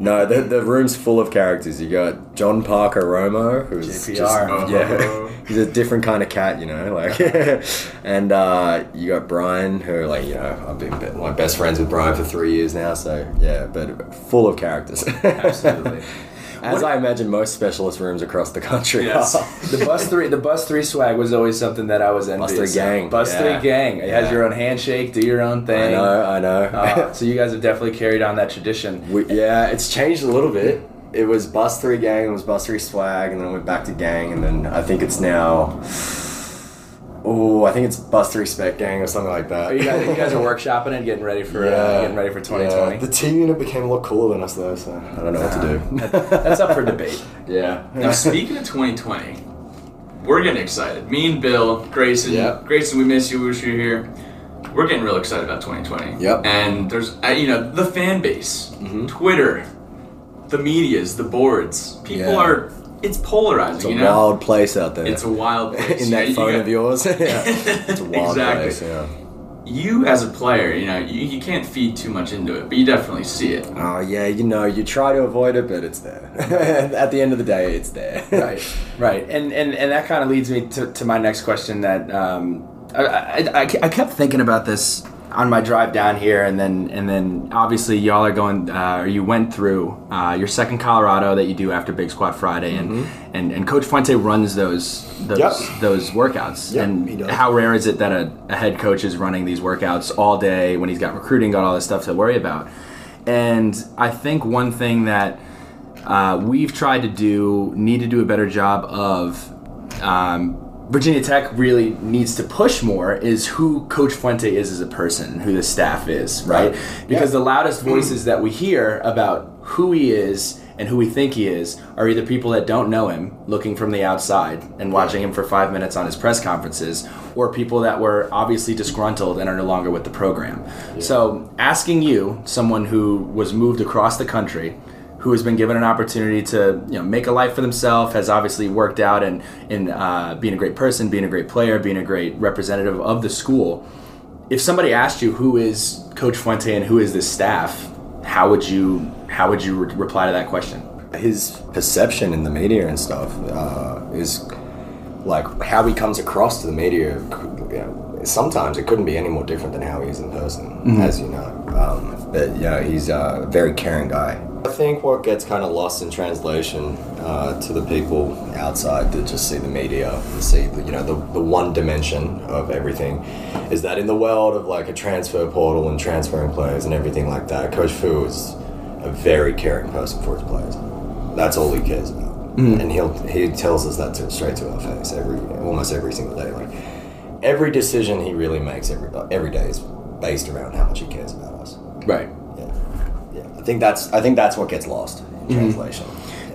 no, the, the room's full of characters. You got John Parker Romo, who's JPR. just yeah, he's a different kind of cat, you know. Like, and uh, you got Brian, who like you know I've been be- my best friends with Brian for three years now. So yeah, but full of characters. Absolutely. As I imagine most specialist rooms across the country. Yes. the bus three, the bus three swag was always something that I was envious. Bus three gang, bus yeah. three gang. It has your own handshake, do your own thing. I know, I know. Uh, so you guys have definitely carried on that tradition. We, yeah, it's changed a little bit. It was bus three gang, it was bus three swag, and then it went back to gang, and then I think it's now. Oh, I think it's bus three spec gang or something like that. Oh, you guys, you guys are workshopping and getting ready for uh, getting ready for 2020. Yeah. The team unit became a lot cooler than us though, so I don't know what to do. That's up for debate. yeah. Now, speaking of 2020, we're getting excited. Me and Bill, Grayson, Yep. Grayson, we miss you. We wish you were here. We're getting real excited about 2020. Yep. And there's, uh, you know, the fan base, Mm-hmm. Twitter, the media's, the boards. People Yeah. are. It's polarizing. It's a you know. wild place out there. It's a wild place. in You know, that you phone got- of yours. yeah. It's a wild Exactly. place, yeah. You as a player, you know, you, you can't feed too much into it, but you definitely see it. Oh yeah, you know, you try to avoid it, but it's there. At the end of the day, it's there. right, right, and and and that kind of leads me to, to my next question. That um, I, I, I, I kept thinking about this on my drive down here, and then and then obviously y'all are going, uh, or you went through uh, your second Colorado that you do after Big Squad Friday, and and and Coach Fuente runs those those Mm-hmm. Yep. those workouts. Yep, and how rare is it that a, a head coach is running these workouts all day when he's got recruiting, got all this stuff to worry about? And I think one thing that uh, we've tried to do, need to do a better job of. Um, Virginia Tech really needs to push more is who Coach Fuente is as a person, who the staff is, right? Right. Because Yeah. the loudest voices that we hear about who he is and who we think he is are either people that don't know him, looking from the outside and watching him for five minutes on his press conferences, or people that were obviously disgruntled and are no longer with the program. So, asking you, someone who was moved across the country, who has been given an opportunity to you know make a life for themselves, has obviously worked out in in uh, being a great person, being a great player, being a great representative of the school. if somebody asked you who is Coach Fuente and who is this staff, how would you how would you re- reply to that question? his perception in the media and stuff uh, is like how he comes across to the media. You know, sometimes it couldn't be any more different than how he is in person, as you know. Um, but yeah, he's a very caring guy. I think what gets kind of lost in translation uh, to the people outside that just see the media and see the, you know the, the one dimension of everything is that in the world of like a transfer portal and transferring players and everything like that, Coach Fu is a very caring person for his players. That's all he cares about, and he'll he tells us that to, straight to our face every almost every single day. Like every decision he really makes every every day is based around how much he cares about us. Right. Yeah, yeah. I think that's I think that's what gets lost in translation.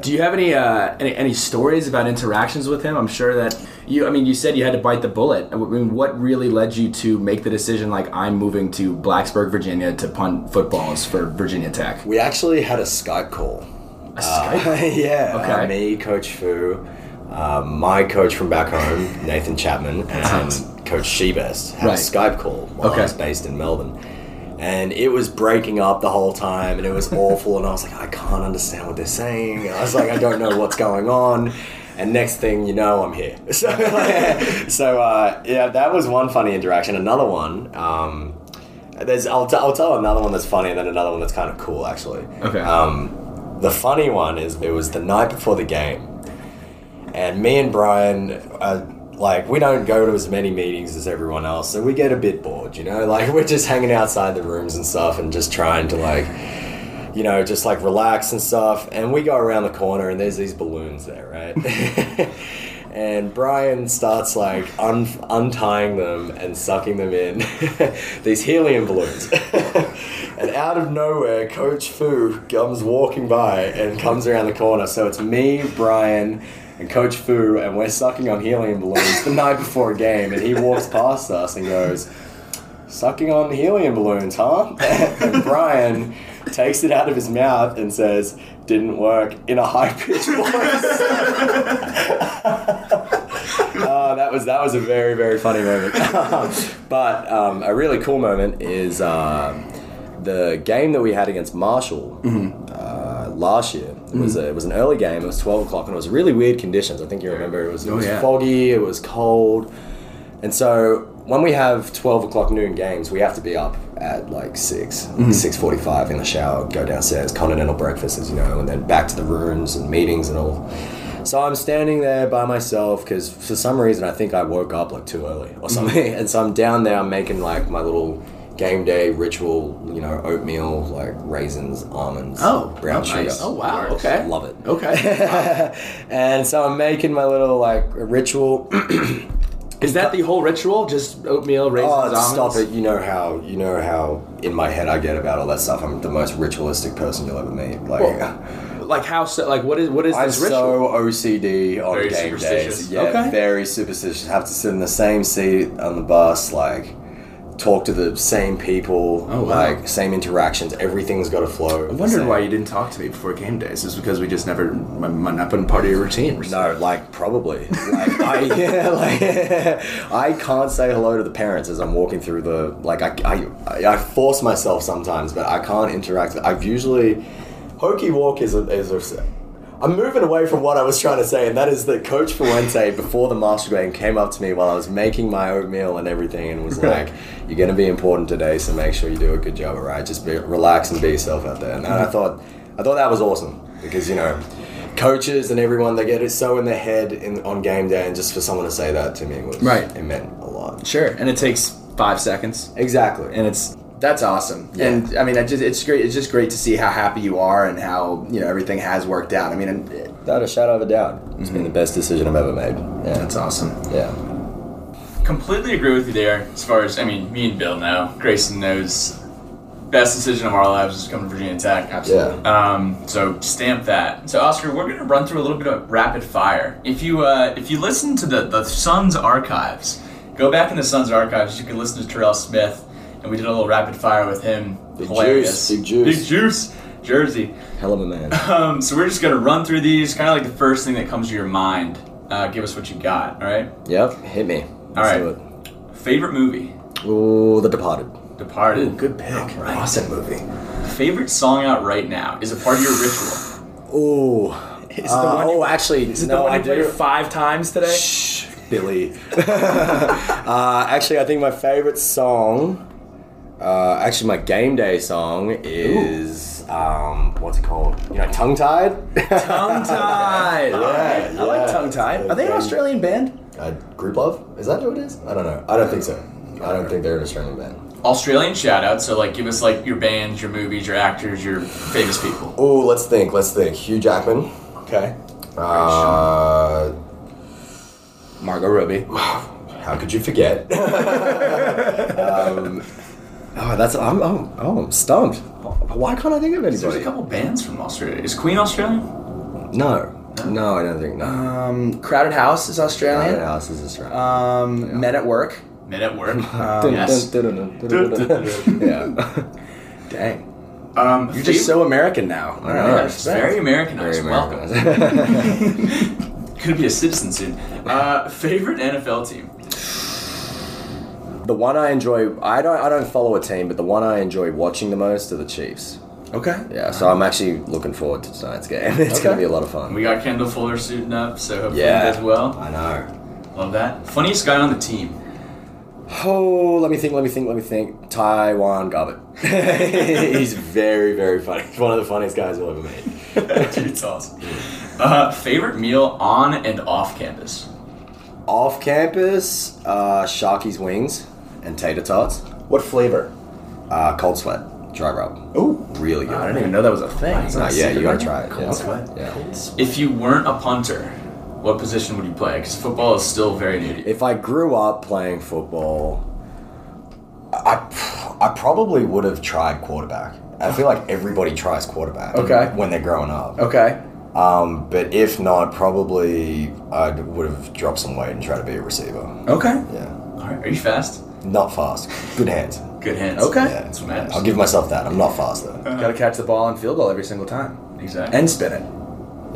Do you have any, uh, any any stories about interactions with him? I'm sure that you. I mean, you said you had to bite the bullet. I mean, what really led you to make the decision? Like, I'm moving to Blacksburg, Virginia, to punt footballs for Virginia Tech. We actually had a Skype call. A Skype? yeah. Okay. uh, me, Coach Fu, uh, my coach from back home, Nathan Chapman, and. Coach Shibest had Right. a Skype call while Okay. I was based in Melbourne. And it was breaking up the whole time, and it was awful. and I was like, I can't understand what they're saying. And I was like, I don't know what's going on. And next thing you know, I'm here. So, so uh, yeah, that was one funny interaction. Another one, um, there's I'll, t- I'll tell another one that's funny, and then another one that's kind of cool, actually. Okay. Um, the funny one is it was the night before the game, and me and Brian, uh, like, we don't go to as many meetings as everyone else, so we get a bit bored, you know? Like, we're just hanging outside the rooms and stuff and just trying to, like, you know, just like relax and stuff. And we go around the corner and there's these balloons there, right? and Brian starts like un- untying them and sucking them in. these helium balloons. and out of nowhere, Coach Fu comes walking by and comes around the corner. So it's me, Brian, and Coach Fu, and we're sucking on helium balloons the night before a game. And he walks past us and goes, sucking on helium balloons, huh? and Brian takes it out of his mouth and says, didn't work in a high pitched voice. Uh, that was that was a very very funny moment. but um, a really cool moment is um the game that we had against Marshall uh, last year. It was a, it was an early game. It was twelve o'clock and it was really weird conditions. I think you remember. It was it Oh, was yeah. foggy. It was cold. And so when we have twelve o'clock noon games, we have to be up at like 6 mm-hmm. six forty five in the shower, go downstairs, continental breakfast, as you know, and then back to the rooms and meetings and all. So I'm standing there by myself because for some reason I think I woke up like too early or something, mm-hmm. and so I'm down there. I'm making like my little game day ritual, you know, oatmeal like raisins, almonds, Oh, brown oh, sugar. nice. Oh, wow. Okay. love it. Okay. and so I'm making my little like ritual. Is that the whole ritual? Just oatmeal, raisins, Oh, almonds? stop it! You know how you know how in my head I get about all that stuff. I'm the most ritualistic person you'll ever meet. Like, Well, Like how? So, like what is what is I'm this ritual? so OCD on Very game superstitious. days. Yeah, Okay. very superstitious. Have to sit in the same seat on the bus. Like, talk to the same people. Oh, wow. Like same interactions. Everything's got to flow. I wondered why you didn't talk to me before game days. Is because we just never might not been part of your routine. No, like probably. Like I, yeah, like I can't say hello to the parents as I'm walking through the. Like I, I, I force myself sometimes, but I can't interact. I've usually, Hokie Walk is a, is a. I'm moving away from what I was trying to say, and that is that Coach Fuente before the Master game came up to me while I was making my oatmeal and everything, and was like, "You're going to be important today, so make sure you do a good job. All right, just be, relax and be yourself out there." And I mm-hmm. thought, I thought that was awesome because you know coaches and everyone they get it so in their head in, on game day and just for someone to say that to me was Right. it meant a lot Sure, and it takes five seconds, exactly and it's that's awesome. Yeah. And I mean, I just it's great. It's just great to see how happy you are and how you know everything has worked out. I mean, and without a shadow of a doubt it's been the best decision i've ever made yeah that's awesome. yeah Completely agree with you there. As far as I mean, me and Bill know. Grayson knows. Best decision of our lives is coming to Virginia Tech. Absolutely. Um, so stamp that. So Oscar, we're gonna run through a little bit of rapid fire. If you uh, if you listen to the the Suns archives, go back in the Suns archives. You can listen to Terrell Smith, and we did a little rapid fire with him. Big Hilarious. juice, big juice. Big juice. Jersey. hell of a man Um, so we're just gonna run through these, kind of like the first thing that comes to your mind. Uh, give us what you got. All right. yep hit me All Let's right. do it. Favorite movie. Ooh, The Departed. Departed. Good pick. Right. Awesome movie. Favorite song out right now is a part of your ritual. Ooh. Is it the Uh, one you- oh, actually, Is it no, the one I you played do. five times today? Shh, Billy. uh, actually, I think my favorite song, uh, actually, my game day song is um, what's it called? You know, Tongue Tied. Tongue Tied. Yeah, I like. Tongue Tied. Are they an Australian band? uh, Grouplove? Is that what it is? I don't know. I don't think so. I don't think they're an Australian band. Australian shout out, so like give us like your bands, your movies, your actors, your famous people. Oh, let's think. Let's think. Hugh Jackman. Okay. Uh, Margot Robbie. how could you forget? um, oh, that's I'm oh, oh I'm stumped. Why can't I think of any? There's a couple bands from Australia. Is Queen Australian? No, no, I don't think no. Um, Crowded House is Australian. Crowded House is Australian. Um, Men at Work. Men at Work. Dun, yes. yeah. Dang. Um, You're just so American now. All know, right. it's It's very Americanized. Very Welcome. Americanized. Could be a citizen soon. Uh, favorite NFL team? The one I enjoy, I don't, I don't follow a team, but the one I enjoy watching the most are the Chiefs. Okay. Yeah, so I'm actually looking forward to tonight's game. It's gonna be a lot of fun. We got Kendall Fuller suiting up, so hopefully yeah, he does well. I know. Love that. Funniest guy on the team? Oh, let me think, let me think, let me think. Taiwan Garbutt. He's very, very funny. He's one of the funniest guys you'll ever meet. Dude's awesome. Uh, favorite meal on and off campus? Off campus, uh, Sharkey's wings and tater tots. What flavor? Uh, cold sweat, dry rub. Ooh. Really good. I didn't even know that was a thing. It's No, not yeah, you gotta try it. Cold yeah. sweat. Yeah. If you weren't a punter, what position would you play? Because football is still very new to you. If I grew up playing football, I, I probably would have tried quarterback. I feel like everybody tries quarterback. Okay. When they're growing up. Okay. Um, but if not, probably I would have dropped some weight and tried to be a receiver. Okay. Yeah. All right, are you fast? Not fast. Good hands. Good hands. Okay. Yeah. That's what matters. I'll give myself that. I'm not fast though. Got to catch the ball and field goal every single time. Exactly. And spin it.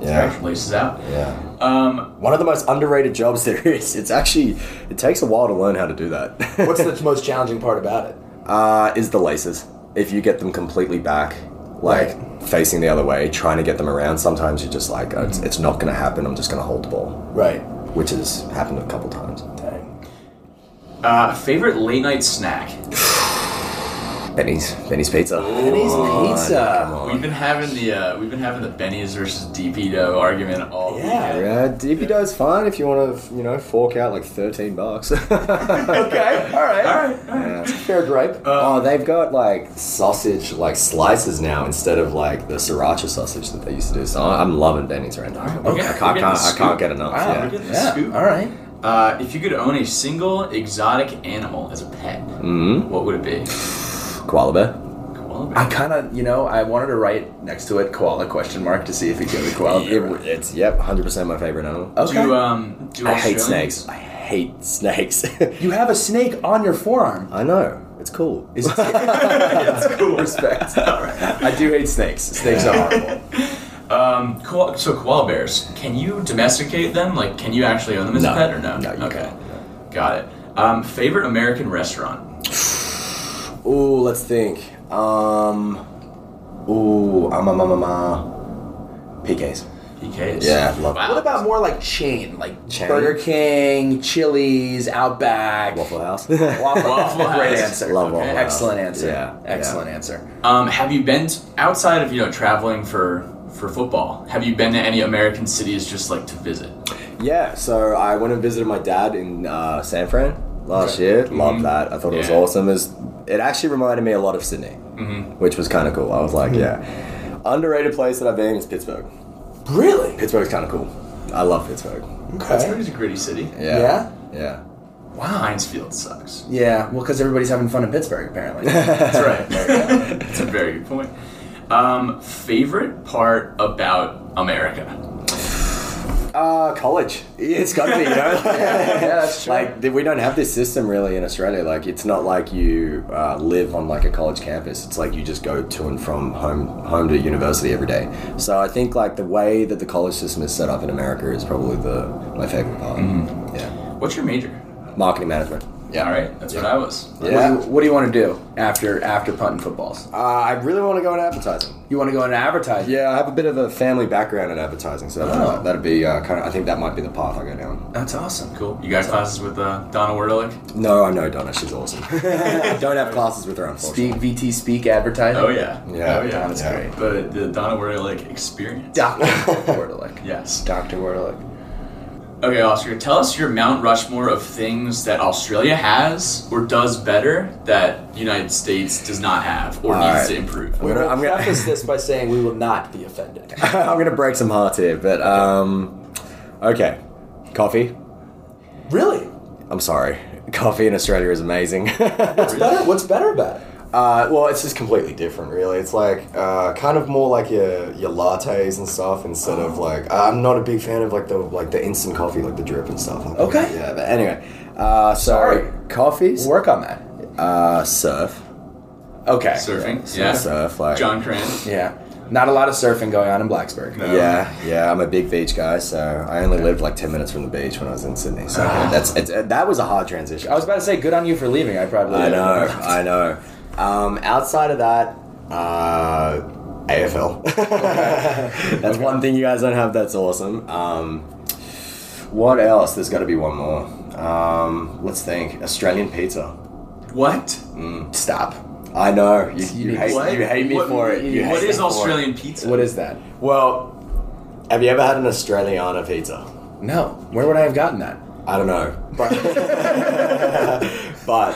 Yeah. laces out. Yeah. Um, One of the most underrated jobs there is. It's actually it takes a while to learn how to do that. What's the most challenging part about it? uh, is the laces. If you get them completely back, like facing the other way, trying to get them around, sometimes you're just like, oh, it's, it's not going to happen. I'm just going to hold the ball, Right. which has happened a couple times. Dang. uh, favorite late night snack? Benny's, Benny's Pizza. Benny's Pizza. We've been having the uh, we've been having the Benny's versus DP Dough argument all Yeah. weekend. Yeah, DP Dough's fine if you want to, you know, fork out like 13 bucks. Okay. All right. All right, all right. Yeah. Fair gripe. Oh, they've got like sausage like slices now instead of like the sriracha sausage that they used to do. So I- I'm loving Benny's right now. we're I can't, I can't, I can't get enough. Wow. yeah. We're getting the yeah. All right. Uh, if you could own a single exotic animal as a pet, Mm-hmm. what would it be? Koala bear. Koala I kind of, you know, I wanted to write next to it koala question mark to see if he'd go the koala. It- it's yep, 100% my favorite animal. Okay. Do um do I hate snakes. I hate snakes. you have a snake on your forearm. I know. It's cool. Is it? That's cool. Respect. I do hate snakes. Snakes are horrible. Um, koala, so koala bears, can you domesticate them? Like, can you actually own them as No. a pet or no? No, you okay, can't. got it. Um, favorite American restaurant? Ooh, let's think. Um, ooh, um, um, um, um, uh, PKs. PK's. Yeah, love wow. What about more like chain, like Chain? Burger King, Chili's, Outback, Waffle House. Waffle, Waffle Great answer. Love Waffle House. Excellent answer. Yeah, Excellent yeah. answer. Um, have you been t- outside of you know traveling for for football? Have you been to any American cities just like to visit? Yeah, so I went and visited my dad in uh, San Fran last year. Loved mm-hmm. that. I thought it was Yeah. awesome. It, was- it actually reminded me a lot of Sydney, mm-hmm. which was kind of cool. I was like, mm-hmm. yeah. Underrated place that I've been is Pittsburgh. Really? Pittsburgh's kind of cool. I love Pittsburgh. Okay. Pittsburgh's a gritty city. Yeah. Yeah? Yeah. Wow, Heinz Field sucks. Yeah. Well, because everybody's having fun in Pittsburgh, apparently. That's right. That's a very good point. Um, favorite part about America? Uh, college. It's got to be, you know? yeah, that's true. like we don't have this system really in Australia. Like it's not like you uh, live on like a college campus. It's like you just go to and from home home to university every day. So I think like the way that the college system is set up in America is probably the my favorite part. Yeah, What's your major? marketing management. Yeah. All right, that's what I was. What, Yeah. do you, what do you want to do after after punting footballs? Uh, I really want to go into advertising. You want to go into advertising? Yeah, I have a bit of a family background in advertising, so Oh. that'd be uh, kind of. I think that might be the path I go down. That's awesome. Cool. You got classes with uh, Donna Wertalik? No, I know Donna. She's awesome. Don't have classes with her, unfortunately. Speak VT Speak advertising. Oh yeah. Yeah, Oh yeah. Donna's Yeah. great. But the Donna Wertalik experience. Doctor Wordlick. Yes. Doctor Wordlick. Okay, Oscar, tell us your Mount Rushmore of things that Australia has or does better that United States does not have or All needs right. to improve. We're gonna- I'm gonna- preface this by saying we will not be offended. I'm gonna break some hearts here, but um, okay, coffee. really? I'm sorry, coffee in Australia is amazing. What's better? What's better about it? Uh, well, it's just completely different, really. It's like uh, kind of more like your your lattes and stuff instead of like. I'm not a big fan of like the like the instant coffee, like the drip and stuff. Okay. Yeah, but anyway, uh, so Sorry. coffees. We'll work on that. Uh, surf. Okay. Surfing? Yeah, Yeah. surf. Like John Crane. Yeah. Not a lot of surfing going on in Blacksburg. No. Yeah, yeah, I'm a big beach guy, so I only lived like ten minutes from the beach when I was in Sydney. So that's it's, that was a hard transition. I was about to say, good on you for leaving. I probably. I know, I know. Um, outside of that, uh, AFL. that's one thing you guys don't have. That's awesome. Um, what else? There's got to be one more. Um, let's think. Australian pizza. What? Stop. I know you, you, need- hate, What? you hate me What- for it. You what hate is me for it. Australian pizza? What is that? Well, have you ever had an Australiana pizza? No. Where would I have gotten that? I don't know, but but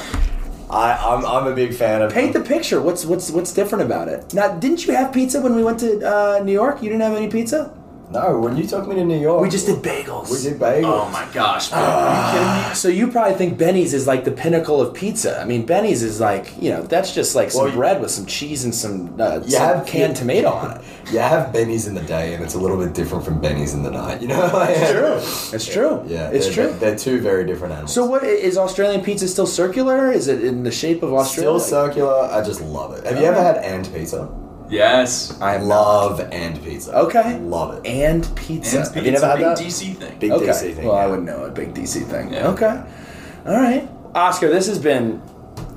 I I'm, I'm a big fan of Paint the picture. What's what's what's different about it? Now, didn't you have pizza when we went to uh, New York? You didn't have any pizza. No, when you took me to New York, We just did bagels. we did bagels. Oh my gosh, bro. Are you kidding me? So you probably think Benny's is like the pinnacle of pizza. I mean, Benny's is like you know that's just like some Well, bread with some cheese and some, uh, You some have- canned tomato on it. You have Benny's in the day, and it's a little bit different from Benny's in the night. You know, It's true. It's true. Yeah, it's they're, true. They're two very different animals. So what is Australian pizza still circular? Is it in the shape of Australia? Still circular. I just love it. Have you ever had and pizza? Yes. I love and pizza. Okay. love it. and pizza. And Have you never had big that? DC thing. Big okay. DC thing. well, I wouldn't know a big DC thing. Yeah. Okay. All right, Oscar. This has been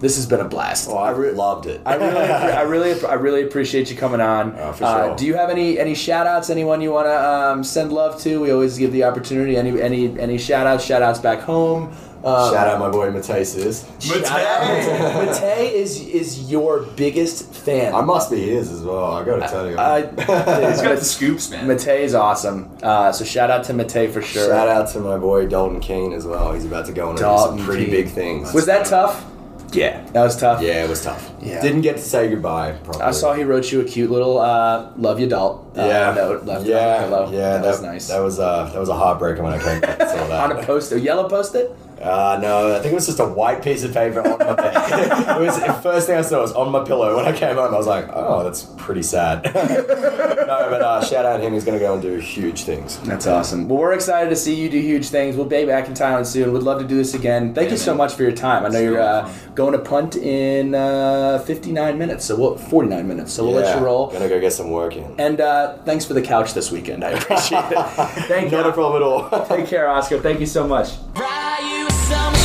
this has been a blast. Oh, I loved it. I really, I really, I really appreciate you coming on. Oh, for Uh, sure. do you have any any shout outs? Anyone you want to um, send love to? We always give the opportunity. Any any any shout outs? Shout outs back home. Uh, Shout out my boy Matei Sis. Matei. Matei is is your biggest fan. I must be his as well. I gotta tell you. I, He's got the scoops, man. Matei is awesome. Uh, so shout out to Matei for sure. Shout out to my boy Dalton Keene as well. He's about to go on and some pretty Keene. big things. Was that tough? Yeah. That was tough. Yeah, it was tough. Yeah. Didn't get to say goodbye properly. I saw he wrote you a cute little uh, "Love you, Dalt." Uh, Yeah. note left yeah. on pillow. Yeah. that, was nice. That was uh that was a heartbreaker when I came back and saw that. on a post, a yellow post-it. Uh, no, I think it was just a white piece of paper on my bed. it was the first thing I saw was on my pillow. When I came home, I was like, "Oh, that's pretty sad." no, but uh, shout out to him. He's gonna go and do huge things. That's awesome. Well, we're excited to see you do huge things. We'll be back in Thailand soon. We'd love to do this again. Thank you so much for your time. I know you're uh. Going to punt in uh, 59 minutes, so we'll 49 minutes. So we'll let you roll. Gonna go get some work in. And uh, thanks for the couch this weekend. I appreciate it. Thank you. Not a problem at all. Take care, Oscar. Thank you so much. Ride